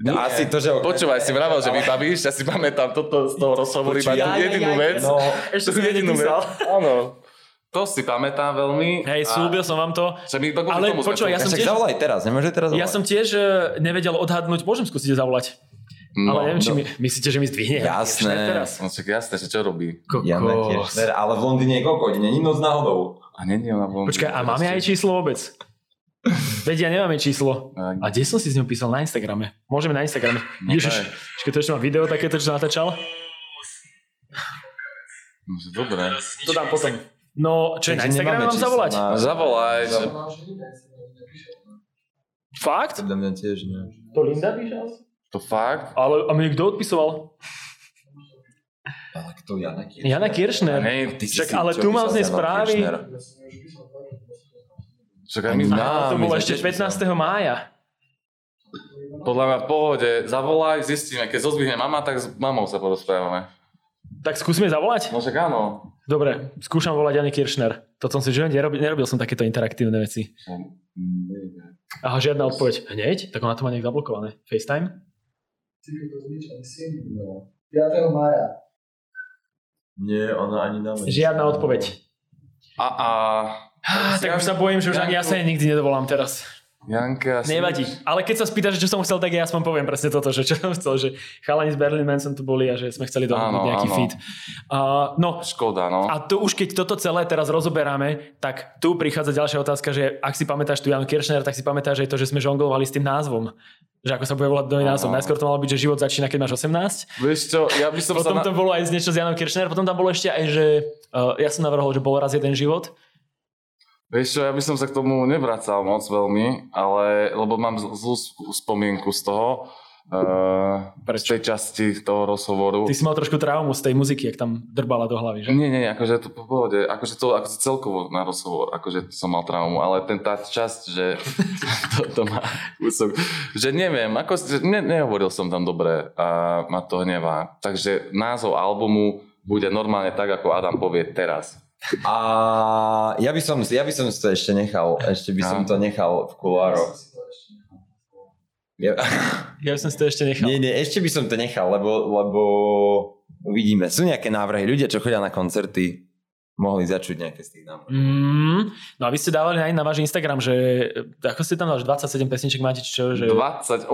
No, asi to, že... Počúvaj, si vravel, že vybavíš, ja si pamätám toto z toho rozhovoru iba ja, ja, jedinú vec. no, ešte som jedinú vec. Áno. To si pamätám veľmi. Hej, A- slúbil som vám to. Že my Ale počúvaj, ja som tiež- zavolaj teraz, nemôže teraz Ja zavolať? som tiež e, nevedel odhadnúť, môžem skúsiť zavolať. No, ale neviem, či no. mi, myslíte, že mi zdvihne? Jasné. Teraz. No však jasné, že čo robí. Kokos. Kirchner, ale v Londýne je koľko? Není noc náhodou. A není ona von. Počkaj, a máme aj číslo vôbec? Veď ja nemáme číslo. A kde som si s ňou písal? Na Instagrame. Môžeme na Instagrame. No Ježiš, počkaj, to ešte mám video takéto, čo natáčal. No, Dobre. To dám potom. No, čo je na Takže Instagrame číslo zavolať? na- Zavolaj. že- Fakt? Podľa mňa tiež nie. To Linda píšal? To fakt? Ale a mi kto odpisoval? Ale kto Jana Kirchner? Jana Kirchner. Hej, Ty Však si ale tu mám z nej správy. Kirchner? Však aj my sme. to bolo ešte tiež 15. mája. Podľa mňa v pohode. Zavolaj, zistíme. Keď zozvihne mama, tak s mamou sa porozprávame. Tak skúsme zavolať? No však áno. Dobre, skúšam volať Jane Kirchner. To som si že nerobil, nerobil som takéto interaktívne veci. Aha, žiadna odpoveď. Hneď? Tak ona to má nejak zablokované. FaceTime? 5. mája. Nie, ona ani na mňa. Žiadna odpoveď. A, a... Ah, tak už sa bojím, že už ani ja sa jej nikdy nedovolám teraz. Janka, Nevadí. Ale keď sa spýtaš, čo som chcel, tak ja aspoň poviem presne toto, že čo som chcel, že chalani z Berlin Manson tu boli a že sme chceli dohodnúť Áno, nejaký áno. feed. Uh, no, Škoda, no. a tu už keď toto celé teraz rozoberáme, tak tu prichádza ďalšia otázka, že ak si pamätáš tu Jan Kirchner, tak si pamätáš aj to, že sme žonglovali s tým názvom. Že ako sa bude volať nový názov. Najskôr to malo byť, že život začína, keď máš 18. Vieš čo, ja by som Potom sa... to bolo aj z niečo s Janom Kirchner, potom tam bolo ešte aj, že uh, ja som navrhol, že bol raz jeden život. Vieš čo, ja by som sa k tomu nevracal moc veľmi, ale, lebo mám zl- zlú sp- spomienku z toho, uh, z Prečo? tej časti toho rozhovoru. Ty si mal trošku traumu z tej muziky, jak tam drbala do hlavy, že? Nie, nie, akože to po pohode, akože to akože celkovo na rozhovor, akože som mal traumu, ale ten tá časť, že [laughs] to, to má kúsok, že neviem, ako, ne, nehovoril som tam dobre a ma to hnevá. Takže názov albumu bude normálne tak, ako Adam povie teraz. A ja by som, ja by som si to ešte nechal, ešte by som No. to nechal v kulároch. Ja, Ja by som si to ešte nechal. nie, nie, ešte by som to nechal, lebo, lebo uvidíme. Sú nejaké návrhy. Ľudia, čo chodia na koncerty, mohli začuť nejaké z tých návrhov. Mm, no a vy ste dávali aj na váš Instagram, že ako ste tam dali, že 27 pesniček máte, čo, že 28.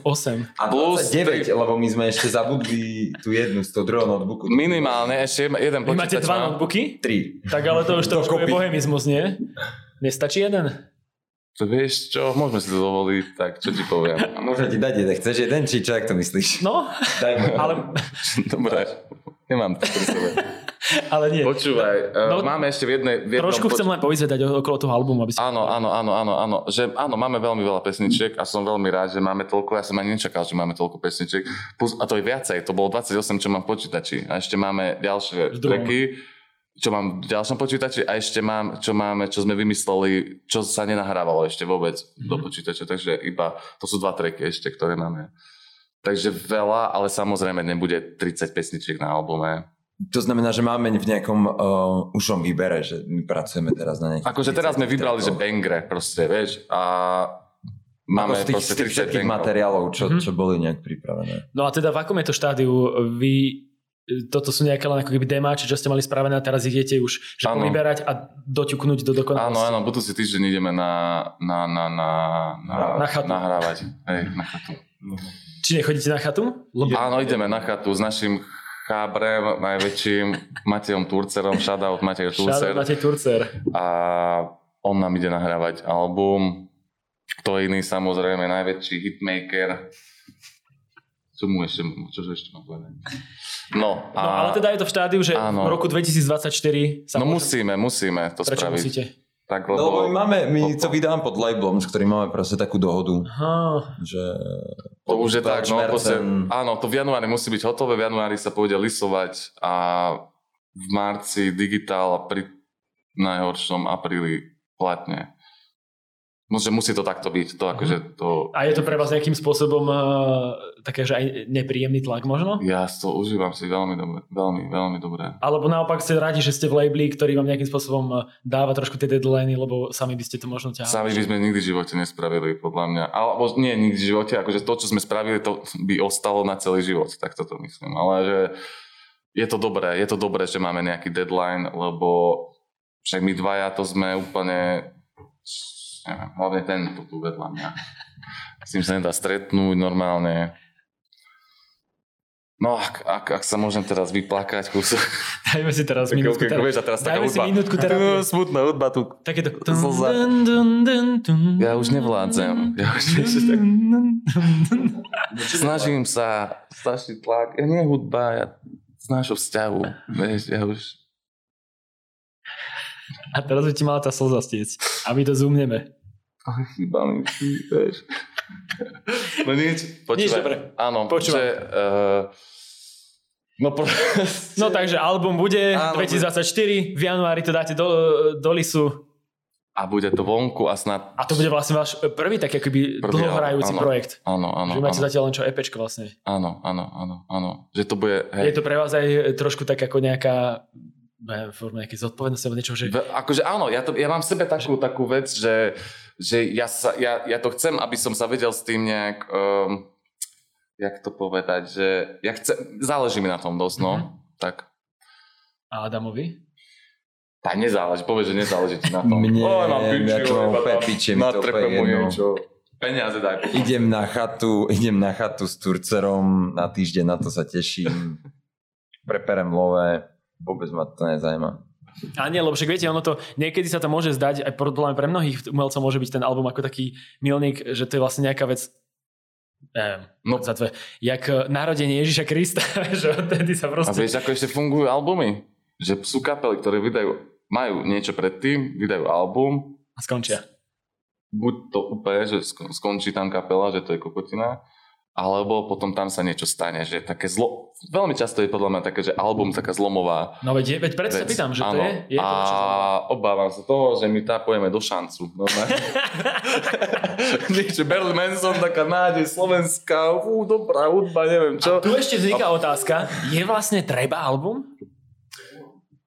28. A Plus 29, lebo my sme ešte zabudli tú jednu z toho druhého notebooku. Minimálne ešte jeden Vy máte počítač dva notebooky? Tri. Tak ale to už trošku je bohemizmus, nie? Nestačí jeden? To vieš čo, môžeme si to dovoliť, tak čo ti poviem. [laughs] A môžem ti dať jeden. Chceš jeden, či čo, ak to myslíš? No, Daj mu. ale, Dobre, nemám to pri sebe. [laughs] [laughs] ale nie. Počúvaj, No, no, máme ešte v jednej... V jednom Trošku chcem len povyzvedať o- okolo toho albumu, aby si... Áno, áno, áno, áno, áno, že áno, máme veľmi veľa pesničiek a som veľmi rád, že máme toľko, ja som ani nečakal, že máme toľko pesničiek, Plus, a to je viacej, to bolo 28, čo mám v počítači a ešte máme ďalšie tracky, čo mám v ďalšom počítači a ešte mám, čo máme, čo sme vymysleli, čo sa nenahrávalo ešte vôbec Mhm. do počítača, takže iba, to sú dva tracky ešte, ktoré máme. Takže veľa, ale samozrejme nebude 30 pesničiek na albume. To znamená, že máme v nejakom uh, ušom výbere, že my pracujeme teraz na nejakých... Akože teraz sme 30 vybrali, že bangre proste, vieš, a Ako máme z tých, proste z tých 30 všetkých materiálov, čo, Mhm. čo boli nejak pripravené. No a teda v akom je to štádiu? Vy toto sú nejaké len ako keby demáče, čo ste mali spravené a teraz idete už že Áno. povyberať a doťuknúť do Áno, dokonalosti. áno, budúci týždeň ideme na, na, na, na, na, Na chatu. nahrávať. Hej, na chatu. Či nechodíte na chatu? Lebo... Áno, ideme na chatu s našim chábrem, najväčším Matejom Turcerom, shoutout Matej Turcer. Matej Turcer. A on nám ide nahrávať album. Kto iný, samozrejme, najväčší hitmaker. Čo mu ešte, čo ešte mám povedať? No, a... No ale teda je to v štádiu, že Áno. v roku 2024 sa No môže- musíme, musíme to Prečo spraviť. musíte? Tak, No, lebo my máme, my lebo- to vydávam pod labelom, s ktorým máme proste takú dohodu, Aha. že... To už je tak, no, proste, áno, to v januári musí byť hotové, v januári sa pôjde lisovať a v marci digitál a pri najhoršom apríli platne. Že musí to takto byť. To akože to... A je to pre vás nejakým spôsobom uh, také, že aj nepríjemný tlak možno? Ja to užívam si veľmi dobre, veľmi, veľmi dobre. Alebo naopak ste radi, že ste v labeli, ktorý vám nejakým spôsobom eh, dáva trošku tie deadliny, lebo sami by ste to možno ťahali. Sami by sme nikdy v živote nespravili, podľa mňa. Alebo nie, nikdy v živote, akože to, čo sme spravili, to by ostalo na celý život, tak toto myslím. Ale že je to dobré, je to dobré, že máme nejaký deadline, lebo však my dvaja to sme úplne neviem, hlavne ten tu vedľa mňa. [laughs] S tým sa nedá stretnúť normálne. No, ak, ak, ak sa môžem teraz vyplakať kúsok. [laughs] Dajme si teraz minútku terapie. Vieš, a teraz Dajme si minútku terapie. Smutná hudba tu. Takéto... Slza. Ja už nevládzem. Ja už vieš, tak... [laughs] Snažím sa, strašný tlak. Ja nie hudba, ja z nášho vzťahu. Vieš, ja už... A teraz by ti mala tá slza stiec. A my to zoomneme. Ale chýba mi, vieš. No nič, počúvaj. Nič, dobre. Áno, Počúvam. že... Uh, no, pro... No takže album bude Áno, 2024, v januári to dáte do, do lisu A bude to vonku a snad... a to bude vlastne váš prvý tak akoby Prvý, dlhohrajúci áno. projekt. Áno, áno, že máte áno. zatiaľ len čo EPčko vlastne. Áno, áno, áno, áno. Že to bude... Je to pre vás aj trošku tak ako nejaká neviem, forma nejakej zodpovednosti alebo niečo, že Akože áno, ja, to, ja mám v sebe takú, takú vec, že, že ja, sa, ja, ja to chcem, aby som sa vedel s tým nejak, um, jak to povedať, že ja chcem, záleží mi na tom dosť, no. Mhm. Tak, a Adamovi? tak nezáleží, povedz, že nezáleží ti na tom. Mne, Oj, mám piči, ja iba tam piče, mi to mu jedno. niečo. Peniaze daj. Idem na chatu, idem na chatu s Turcerom na týždeň, na to sa teším. [laughs] Preperem love, vôbec ma to nezajíma. A nie, lebo však viete, ono to, niekedy sa to môže zdať, aj podľa pre mnohých umelcov môže byť ten album ako taký milník, že to je vlastne nejaká vec, neviem, No. za tvoje, jak eh, narodenie Ježiša Krista, [laughs] že odtedy sa A proste... vieš, ako ešte fungujú albumy? Že sú kapely, ktoré vydajú, majú niečo predtým, vydajú album, A skončia. buď to úplne, že sk- skončí tam kapela, že to je kokotina, alebo potom tam sa niečo stane, že také zlo... Veľmi často je podľa mňa také, že album taká zlomová No veď, je- veď preto sa pýtam, že to Áno. je, je to A obávam sa toho, že my tápujeme do šancu. [laughs] Niečo, Berl Manson, taká nádej slovenská, fú, dobrá hudba, neviem čo. Tu ešte vzniká otázka, je vlastne treba album?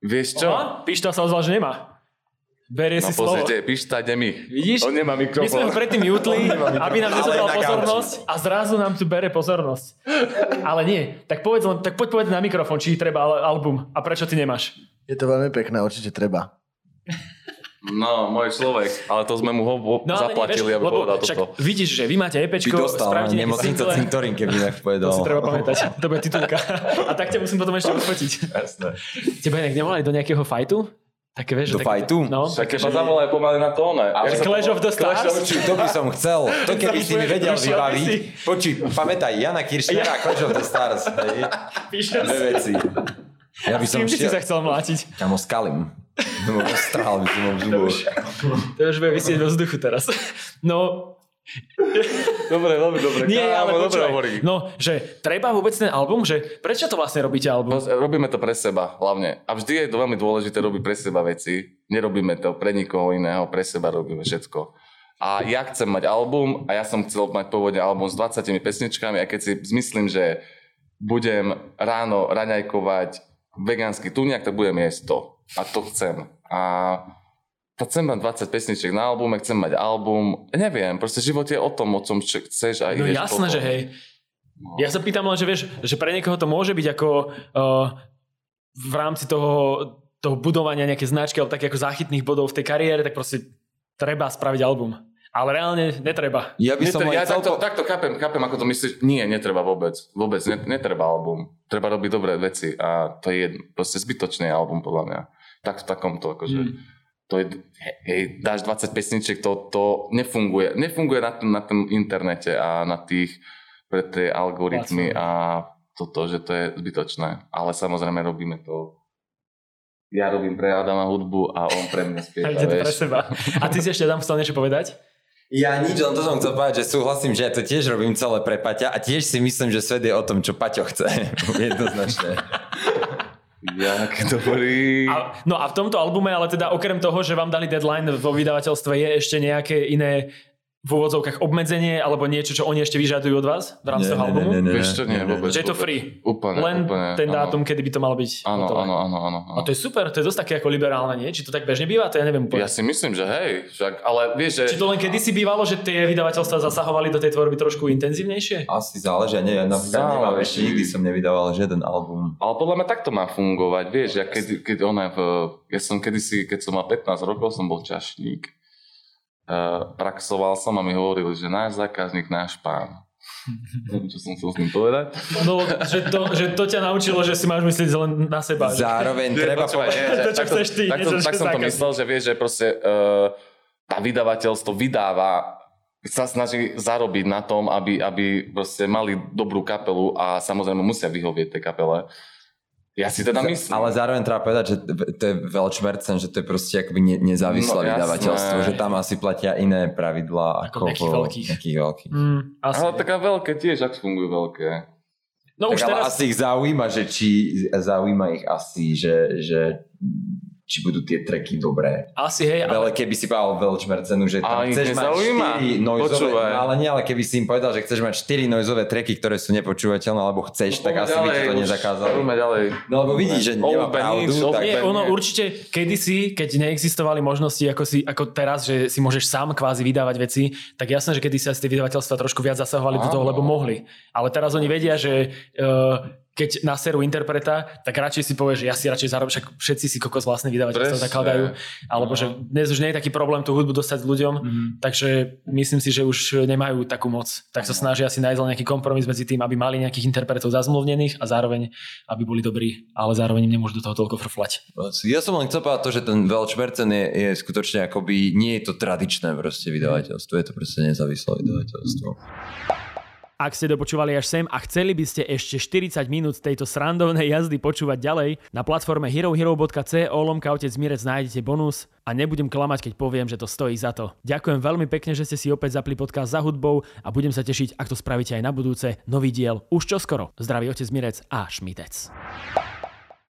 Vieš čo? Aha, Pišta sa ozval, že nemá. Berie No si slovo. pozrite, píšta, ide mi. Vidíš? On nemá My sme ho mikrofón. predtým jutli, [laughs] aby nám nezobral pozornosť a zrazu nám tu bere pozornosť. Ale nie. Tak povedz len, tak poď povedať na mikrofón, či treba al- album a prečo ty nemáš. Je to veľmi pekné, určite treba. No, môj človek, ale to sme mu ho No zaplatili, nie, aby lebo povedal však toto. vidíš, že vy máte EPčko, dostal spravíte nemocnica cintorín, keby inak to povedal. si treba pamätať, to bude titulka. A tak ťa musím potom ešte odfotiť. Jasné. Teba inak nevolali do nejakého fajtu? Také, vieš, Do že také- fajtu? No, Tak také, keď ma zavolaj pomaly na tóne. Ale to Clash of the Stars? Clash of- Počuj, to by som chcel. To [laughs] keby si mi vedel vybaviť. si. Počuj, pamätaj, Jana Kiršnera a Clash of the Stars. hej. píšem Dve veci. Ja by som kým by si sa šiel... chcel mlátiť? Kamo s Kalim. No, strhal by som ho v zuboch. To už bude vysieť vo vzduchu teraz. No, [laughs] Dobre, veľmi dobre. nie, ale Kámo, dobre počúvaj. hovorí. No, že treba vôbec ten album, že prečo to vlastne robíte album? No, Robíme to pre seba hlavne. A vždy je to veľmi dôležité robiť pre seba veci. Nerobíme to pre nikoho iného, pre seba robíme všetko. A ja chcem mať album a ja som chcel mať pôvodne album s 20 pesničkami a keď si zmyslím, že budem ráno raňajkovať vegánsky tuniak, tak budem jesť to. A to chcem. A chcem mať 20 pesničiek na albume, chcem mať album, neviem, proste život je o tom, o čom čo chceš a No jasné, potom. že hej. Ja sa pýtam len, že vieš, že pre niekoho to môže byť ako uh, v rámci toho, toho budovania nejaké značky alebo také ako záchytných bodov v tej kariére, tak proste treba spraviť album. Ale reálne netreba. Ja by som Netre- ja chcel... takto, takto chápem, chápem, ako to myslíš. Nie, netreba vôbec. Vôbec net, netreba album. Treba robiť dobré veci a to je jedno, proste zbytočný album podľa mňa. Tak v takomto, akože. Mm. To je, hej, dáš 20 pesničiek, to, to nefunguje. Nefunguje na tom, na tom internete a na tých pre tie algoritmy a toto, že to je zbytočné. Ale samozrejme robíme to ja robím pre Adama hudbu a on pre mňa spieva, A [laughs] ide to pre seba. A ty si ešte tam chcel niečo povedať? Ja nič, len to som chcel povedať, že súhlasím, že ja to tiež robím celé pre Paťa a tiež si myslím, že svet je o tom, čo Paťo chce. [laughs] Jednoznačne. Jak dobrý. A, no a v tomto albume, ale teda okrem toho, že vám dali deadline vo vydavateľstve, je ešte nejaké iné v úvodzovkách obmedzenie alebo niečo, čo oni ešte vyžadujú od vás v rámci toho albumu? Vieš čo, nie, vôbec. Že je to free. Úplne, Len úplne. ten áno. dátum, kedy by to malo byť Áno, áno, áno, áno. áno. A to je super, to je dosť také ako liberálne, nie? Či to tak bežne býva? To ja neviem úplne. Ja si myslím, že hej, však, ale vieš, Či že... to len kedysi bývalo, že tie vydavateľstva zasahovali do tej tvorby trošku intenzívnejšie? Asi záleží, ja neviem, napríklad nemám, ešte nikdy som nevydával žiaden album. Ale podľa mňa takto má fungovať, vieš, ja keď, keď ona v, ja som kedysi, keď som mal 15 rokov, som bol čašník. Praxoval som a mi hovorili, že náš zákazník, náš pán. [laughs] Neviem, čo som chcel s tým povedať. No, že to, že to ťa naučilo, že si máš myslieť len na seba. že- Zároveň treba povedať, že- To, čo tak chceš ty, to, tak som to myslel, že vieš, že proste uh, tá vydavateľstvo vydáva sa snaží zarobiť na tom, aby, aby proste mali dobrú kapelu a samozrejme musia vyhovieť tej kapele. Ja si teda myslím. Ale zároveň treba povedať, že to je Welchmercen, že to je proste akoby ne, nezávislé No, vydavateľstvo, že tam asi platia iné pravidlá Ako ako, nejakých veľkých. Nejakých veľkých. Mm, asi. Ale taká veľké tiež, ak fungujú veľké. no už tak ale teraz... asi ich zaujíma, že či zaujíma ich asi, že, že či budú tie treky dobré. Asi hej, ale... Ale keby si povedal Welchmercenu, že tam chceš mať nezaujíma. 4 noizové, Počúvaj. no ale nie, ale keby si im povedal, že chceš mať 4 noizové treky, ktoré sú nepočúvateľné, alebo chceš, tak asi by ti to nezakázali. Ďalej. No lebo vidíš, že nemá pravdu, nič, tak Nie, ono nie. určite kedysi, keď neexistovali možnosti ako, si, ako teraz, že si môžeš sám kvázi vydávať veci, tak jasné, že kedysi asi tie vydavateľstva trošku viac zasahovali do toho, Áno. lebo mohli. Ale teraz oni vedia, že uh, keď naserú interpreta, tak radšej si povie, že ja si radšej zarobím, však všetci si kokos vydavateľstva Presne. zakladajú, alebo No. že dnes už nie je taký problém tú hudbu dostať ľuďom, takže myslím si, že už nemajú takú moc. Tak sa snažia si nájsť nejaký kompromis medzi tým, aby mali nejakých interpretov zazmluvnených a zároveň, aby boli dobrí, ale zároveň im nemôžu do toho toľko frflať. Ja som len chcel povedať to, že ten Welchmercen je, je skutočne akoby, nie je to tradičné proste vydavateľstvo, je to proste nezávislé vydavateľstvo. Ak ste dopočúvali až sem a chceli by ste ešte 40 minút tejto srandovnej jazdy počúvať ďalej, na platforme herohero.co lomka otec Mirec nájdete bonus a nebudem klamať, keď poviem, že to stojí za to. Ďakujem veľmi pekne, že ste si opäť zapli podcast za hudbou a budem sa tešiť, ak to spravíte aj na budúce. Nový diel už čoskoro. Zdraví otec Mirec a Šmitec.